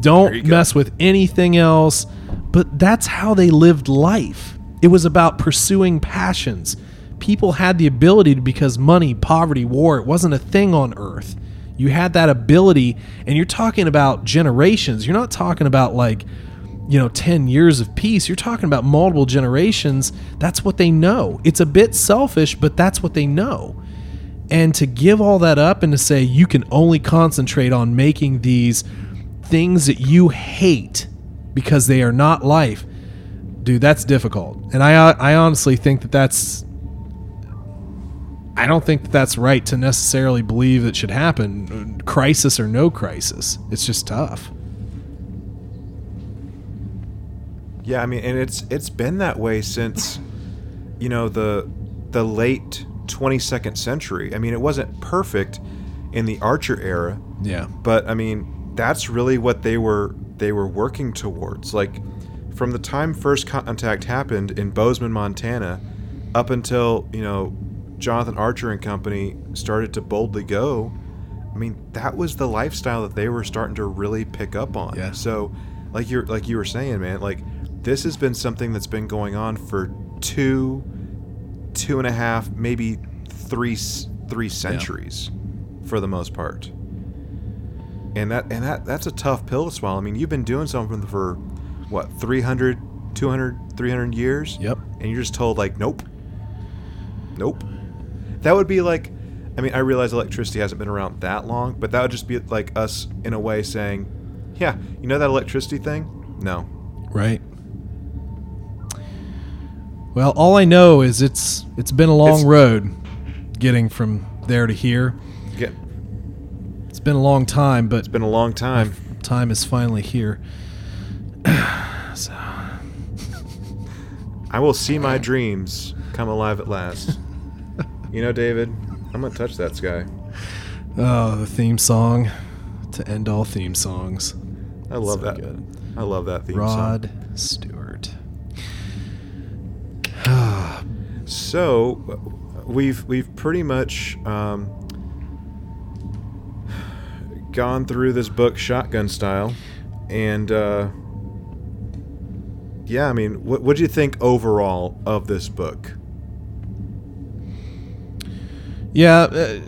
Don't you go. mess with anything else. But that's how they lived life. It was about pursuing passions. People had the ability to because money, poverty, war, it wasn't a thing on earth. You had that ability, and you're talking about generations. You're not talking about like, you know, 10 years of peace. You're talking about multiple generations. That's what they know. It's a bit selfish, but that's what they know. And to give all that up and to say you can only concentrate on making these things that you hate because they are not life, dude, that's difficult. And I I honestly think that that's I don't think that that's right to necessarily believe it should happen, crisis or no crisis. It's just tough. Yeah, I mean, and it's it's been that way since, you know, the the late 22nd century. I mean, it wasn't perfect in the Archer era, Yeah. but I mean, that's really what they were they were working towards. Like from the time first contact happened in Bozeman, Montana, up until you know Jonathan Archer and company started to boldly go. I mean, that was the lifestyle that they were starting to really pick up on. Yeah. So, like you're like you were saying, man, like this has been something that's been going on for two, two and a half, maybe three three centuries, for the most part. And that and that that's a tough pill to swallow. I mean, you've been doing something for what 300, 200, 300 years, Yep. and you're just told like, nope, nope. That would be like, I mean, I realize electricity hasn't been around that long, but that would just be like us in a way saying, yeah, you know that electricity thing? No. Right. Well, all I know is it's it's been a long It's- road getting from there to here. Yeah, It's been a long time, but it's been a long time. time is finally here. so, I will see my dreams come alive at last. you know, David, I'm gonna touch that sky. oh, the theme song to end all theme songs. I love So that. good. I love that theme song. Rod Stewart. So we've we've pretty much um, gone through this book shotgun style, and uh, yeah, I mean, what what do you think overall of this book? Yeah. Uh,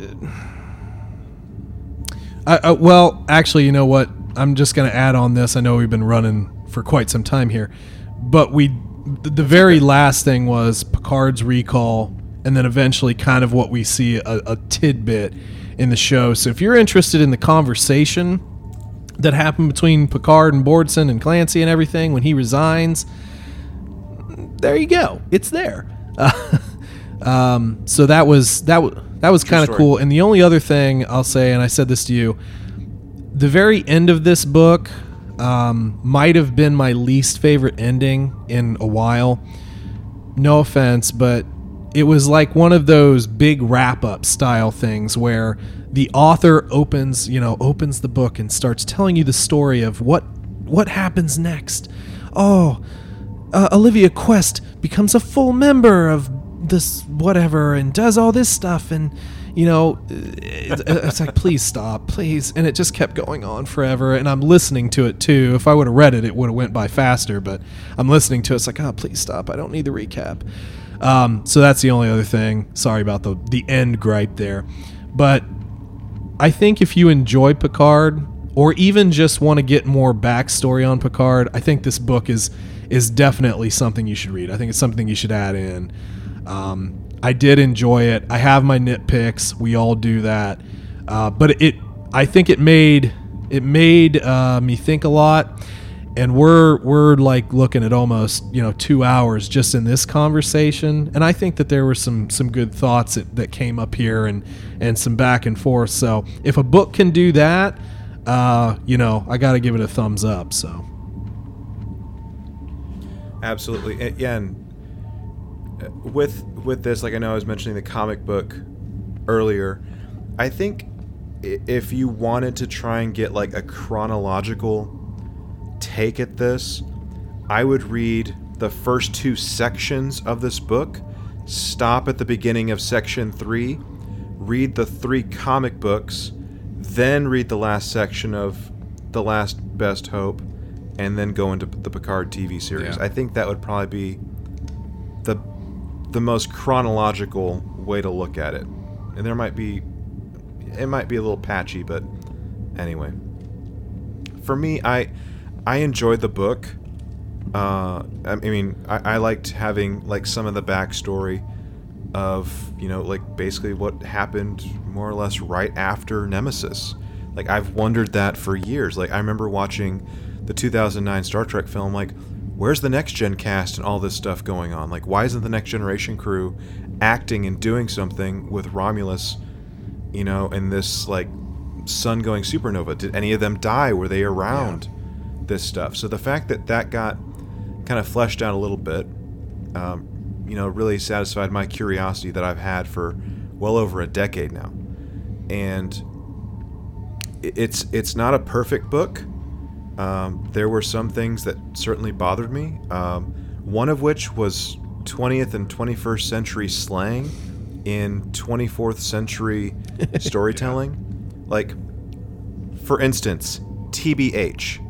I, well, actually, you know what? I'm just going to add on this. I know we've been running for quite some time here, but we the the very last thing was Picard's recall, and then eventually, kind of what we see a, a tidbit in the show. So, if you're interested in the conversation that happened between Picard and Bordson and Clancy and everything when he resigns, there you go. It's there. um, so that was that was that was kind of cool. And the only other thing I'll say, and I said this to you, the very end of this book um, might have been my least favorite ending in a while. No offense, but it was like one of those big wrap up style things where the author opens, you know, opens the book and starts telling you the story of what what happens next. Oh, uh, Olivia Kwest becomes a full member of this whatever and does all this stuff and you know it's like please stop please. And it just kept going on forever. And i'm listening to it too. If i would have read it it would have went by faster. But i'm listening to it. It's like oh please stop. I don't need the recap. Um, so that's the only other thing. Sorry about the the end gripe there. But I think if you enjoy Picard or even just want to get more backstory on Picard, I think this book is is definitely something you should read. I think it's something you should add in. Um, I did enjoy it. I have my nitpicks. We all do that, uh, but it I think it made it made uh, me think a lot. And we're we're like looking at almost you know two hours just in this conversation, and I think that there were some some good thoughts that, that came up here and and some back and forth. So if a book can do that, uh, you know I got to give it a thumbs up. So Absolutely, yeah, and with with this, like I know I was mentioning the comic book earlier. I think if you wanted to try and get like a chronological take at this, I would read the first two sections of this book, stop at the beginning of section three, read the three comic books, then read the last section of The Last Best Hope, and then go into the Picard TV series. Yeah. I think that would probably be the most chronological way to look at it. And there might be it might be a little patchy, but anyway. For me, I I enjoyed the book. Uh, I mean, I, I liked having like some of the backstory of you know like basically what happened more or less right after Nemesis. Like I've wondered that for years. Like I remember watching the 2009 Star Trek film. Like, where's the next gen cast and all this stuff going on? Like, why isn't the next generation crew acting and doing something with Romulus, you know, in this like sun going supernova? Did any of them die? Were they around this stuff? So the fact that that got kind of fleshed out a little bit, um, you know, really satisfied my curiosity that I've had for well over a decade now. And it's it's not a perfect book. Um, there were some things that certainly bothered me. Um, one of which was 20th and 21st century slang in 24th century storytelling. Like, for instance, TBH.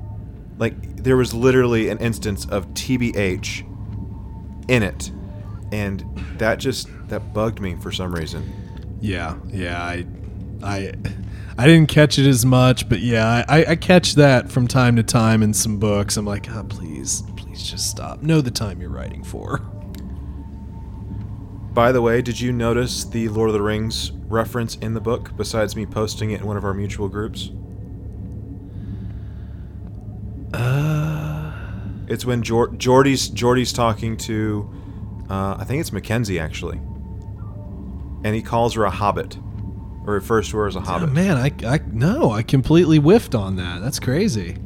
Like, there was literally an instance of TBH in it. And that just, that bugged me for some reason. Yeah, yeah. I, I, I didn't catch it as much, but yeah, I, I catch that from time to time in some books. I'm like, oh, please, please just stop. Know the time you're writing for. By the way, did you notice the Lord of the Rings reference in the book, besides me posting it in one of our mutual groups? Uh, It's when Jor- Geordi's Geordi's talking to, uh, I think it's Mackenzie actually, and he calls her a hobbit, or refers to her as a oh, hobbit. man, I, I, no, I completely whiffed on that. That's crazy.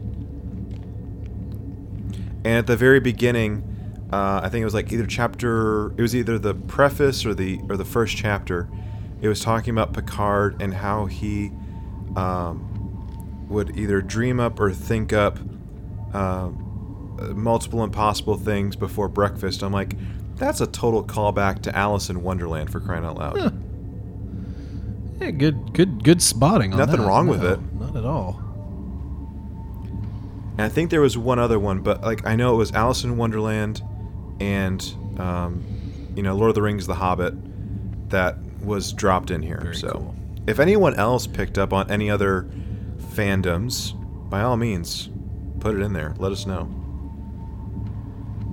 And at the very beginning, uh, I think it was like either chapter, it was either the preface or the or the first chapter. It was talking about Picard and how he um, would either dream up or think up uh, multiple impossible things before breakfast. I'm like, that's a total callback to Alice in Wonderland for crying out loud. Huh. Yeah, good, good, good spotting. On Nothing that. wrong with it. Not at all. And I think there was one other one, but like I know it was Alice in Wonderland and um, you know Lord of the Rings: The Hobbit that was dropped in here. Very so cool. if anyone else picked up on any other fandoms, by all means, put it in there. Let us know.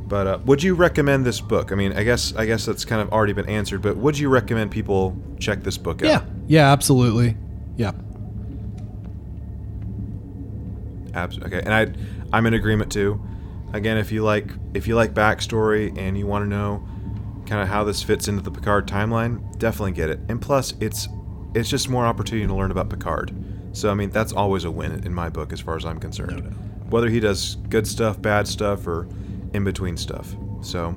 But uh, would you recommend this book? I mean, I guess I guess that's kind of already been answered. But would you recommend people check this book out? Yeah, yeah, absolutely. Yeah. Abs- okay, and I, I'm in agreement too. Again, if you like if you like backstory and you want to know kind of how this fits into the Picard timeline, definitely get it. And plus, it's it's just more opportunity to learn about Picard. So I mean, that's always a win in my book as far as I'm concerned. No doubt. Whether he does good stuff, bad stuff, or in between stuff. So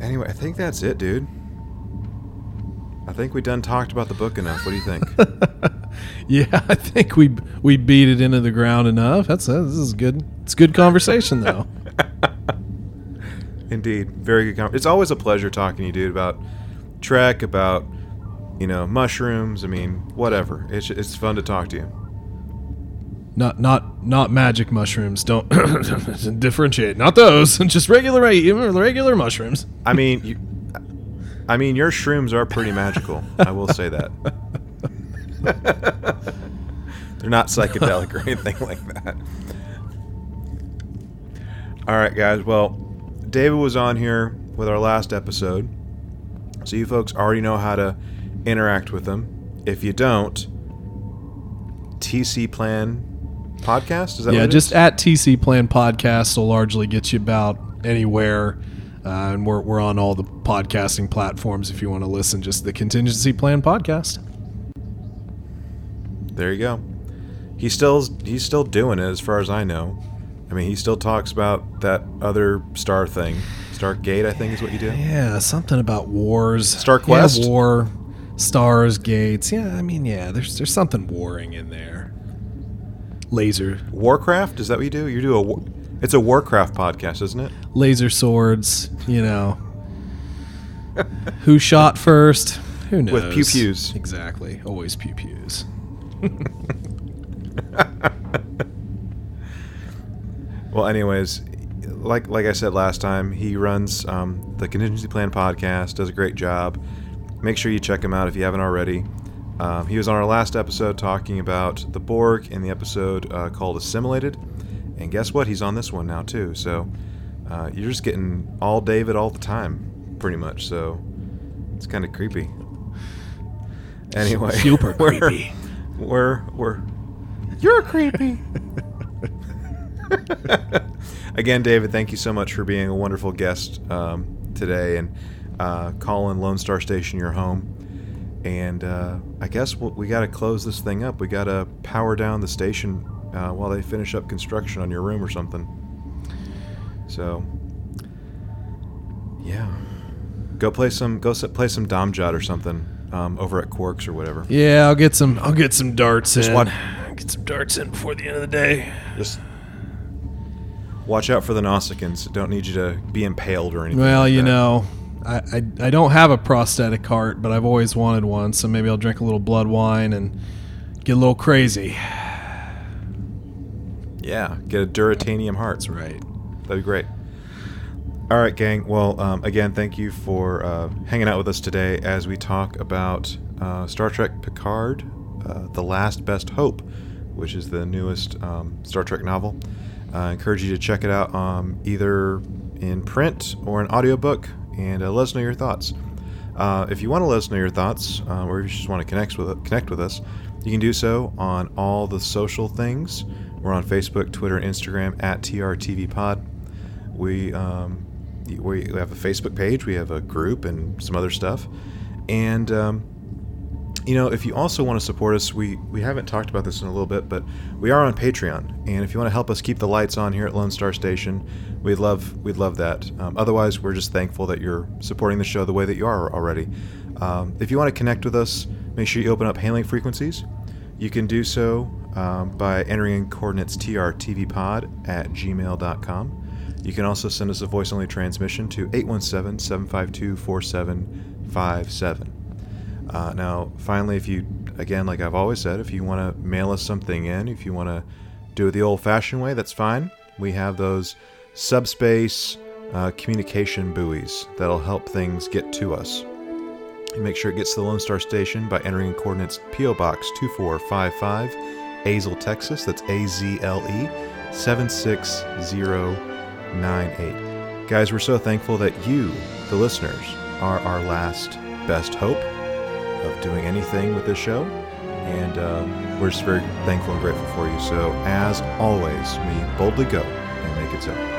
anyway, I think that's it, dude. I think we done talked about the book enough. What do you think? Yeah, I think we we beat it into the ground enough. That's uh, this is good. It's good conversation though. Indeed, very good. Con- it's always a pleasure talking to you, dude, about Trek, about you know mushrooms. I mean, whatever. It's it's fun to talk to you. Not not not magic mushrooms. Don't differentiate. Not those. Just regular regular mushrooms. I mean, you, I mean, your shrooms are pretty magical. I will say that. They're not psychedelic or anything like that. All right, guys. Well, David was on here with our last episode, so you folks already know how to interact with them. If you don't, TC Plan podcast is that yeah, just at TC Plan Podcast will largely get you about anywhere. Uh, and we're, we're on all the podcasting platforms if you want to listen. Just the Contingency Plan Podcast. There you go. He's still he's still doing it as far as I know. I mean, he still talks about that other star thing, Stargate. I think is what you do. Yeah, something about wars. Star Quest? Yeah, war, stars, gates. Yeah, I mean, yeah, there's there's something warring in there. Laser, Warcraft is that what you do? You do a war- it's a Warcraft podcast, isn't it? laser swords. You know, who shot first? Who knows? With pew pews. Exactly. Always pew pews. Well, anyways, like like I said last time, he runs um, the Contingency Plan podcast. Does a great job. Make sure you check him out if you haven't already. Um, he was on our last episode talking about the Borg in the episode uh, called Assimilated, and guess what? He's on this one now too. So uh, you're just getting all David all the time, pretty much. So it's kind of creepy. Anyway, Super we're- creepy. We're we're you're creepy. again, David, thank you so much for being a wonderful guest um, today and uh, calling Lone Star Station your home. And uh, I guess we we got to close this thing up. We got to power down the station uh, while they finish up construction on your room or something. So, yeah, go play some go s- play some dom-jot or something um, over at Quark's or whatever. Yeah, I'll get some. I'll get some darts in. watch- Get some darts in before the end of the day. Just watch out for the Nausicaans. Don't need you to be impaled or anything. Well, like you that. know, I, I I don't have a prosthetic heart, but I've always wanted one. So maybe I'll drink a little blood wine and get a little crazy. Yeah, get a Duratanium heart. That's right. That'd be great. All right, gang. Well, um, again, thank you for uh, hanging out with us today as we talk about uh, Star Trek Picard, uh, The Last Best Hope, which is the newest um, Star Trek novel. Uh, I encourage you to check it out um, either in print or an audiobook and uh, let us know your thoughts. Uh, if you want to let us know your thoughts, uh, or if you just want to connect with connect with us, you can do so on all the social things. We're on Facebook, Twitter, Instagram at TRTVPod. We um, we have a Facebook page, we have a group, and some other stuff. And um, you know, if you also want to support us, we we haven't talked about this in a little bit, but we are on Patreon, and if you want to help us keep the lights on here at Lone Star Station, we'd love we'd love that. Um, otherwise, we're just thankful that you're supporting the show the way that you are already. Um, if you want to connect with us, make sure you open up hailing frequencies. You can do so um, by entering in coordinates trtvpod at gmail.com. You can also send us a voice only transmission to 817 752 4757. Uh, now, finally, if you, again, like I've always said, if you want to mail us something in, if you want to do it the old fashioned way, that's fine. We have those subspace uh, communication buoys that'll help things get to us. You make sure it gets to the Lone Star Station by entering coordinates P.O. Box 2455, Azle, Texas. That's A Z L E 76098. Guys, we're so thankful that you, the listeners, are our last best hope of doing anything with this show. And um, we're just very thankful and grateful for you. So, as always, we boldly go and make it so.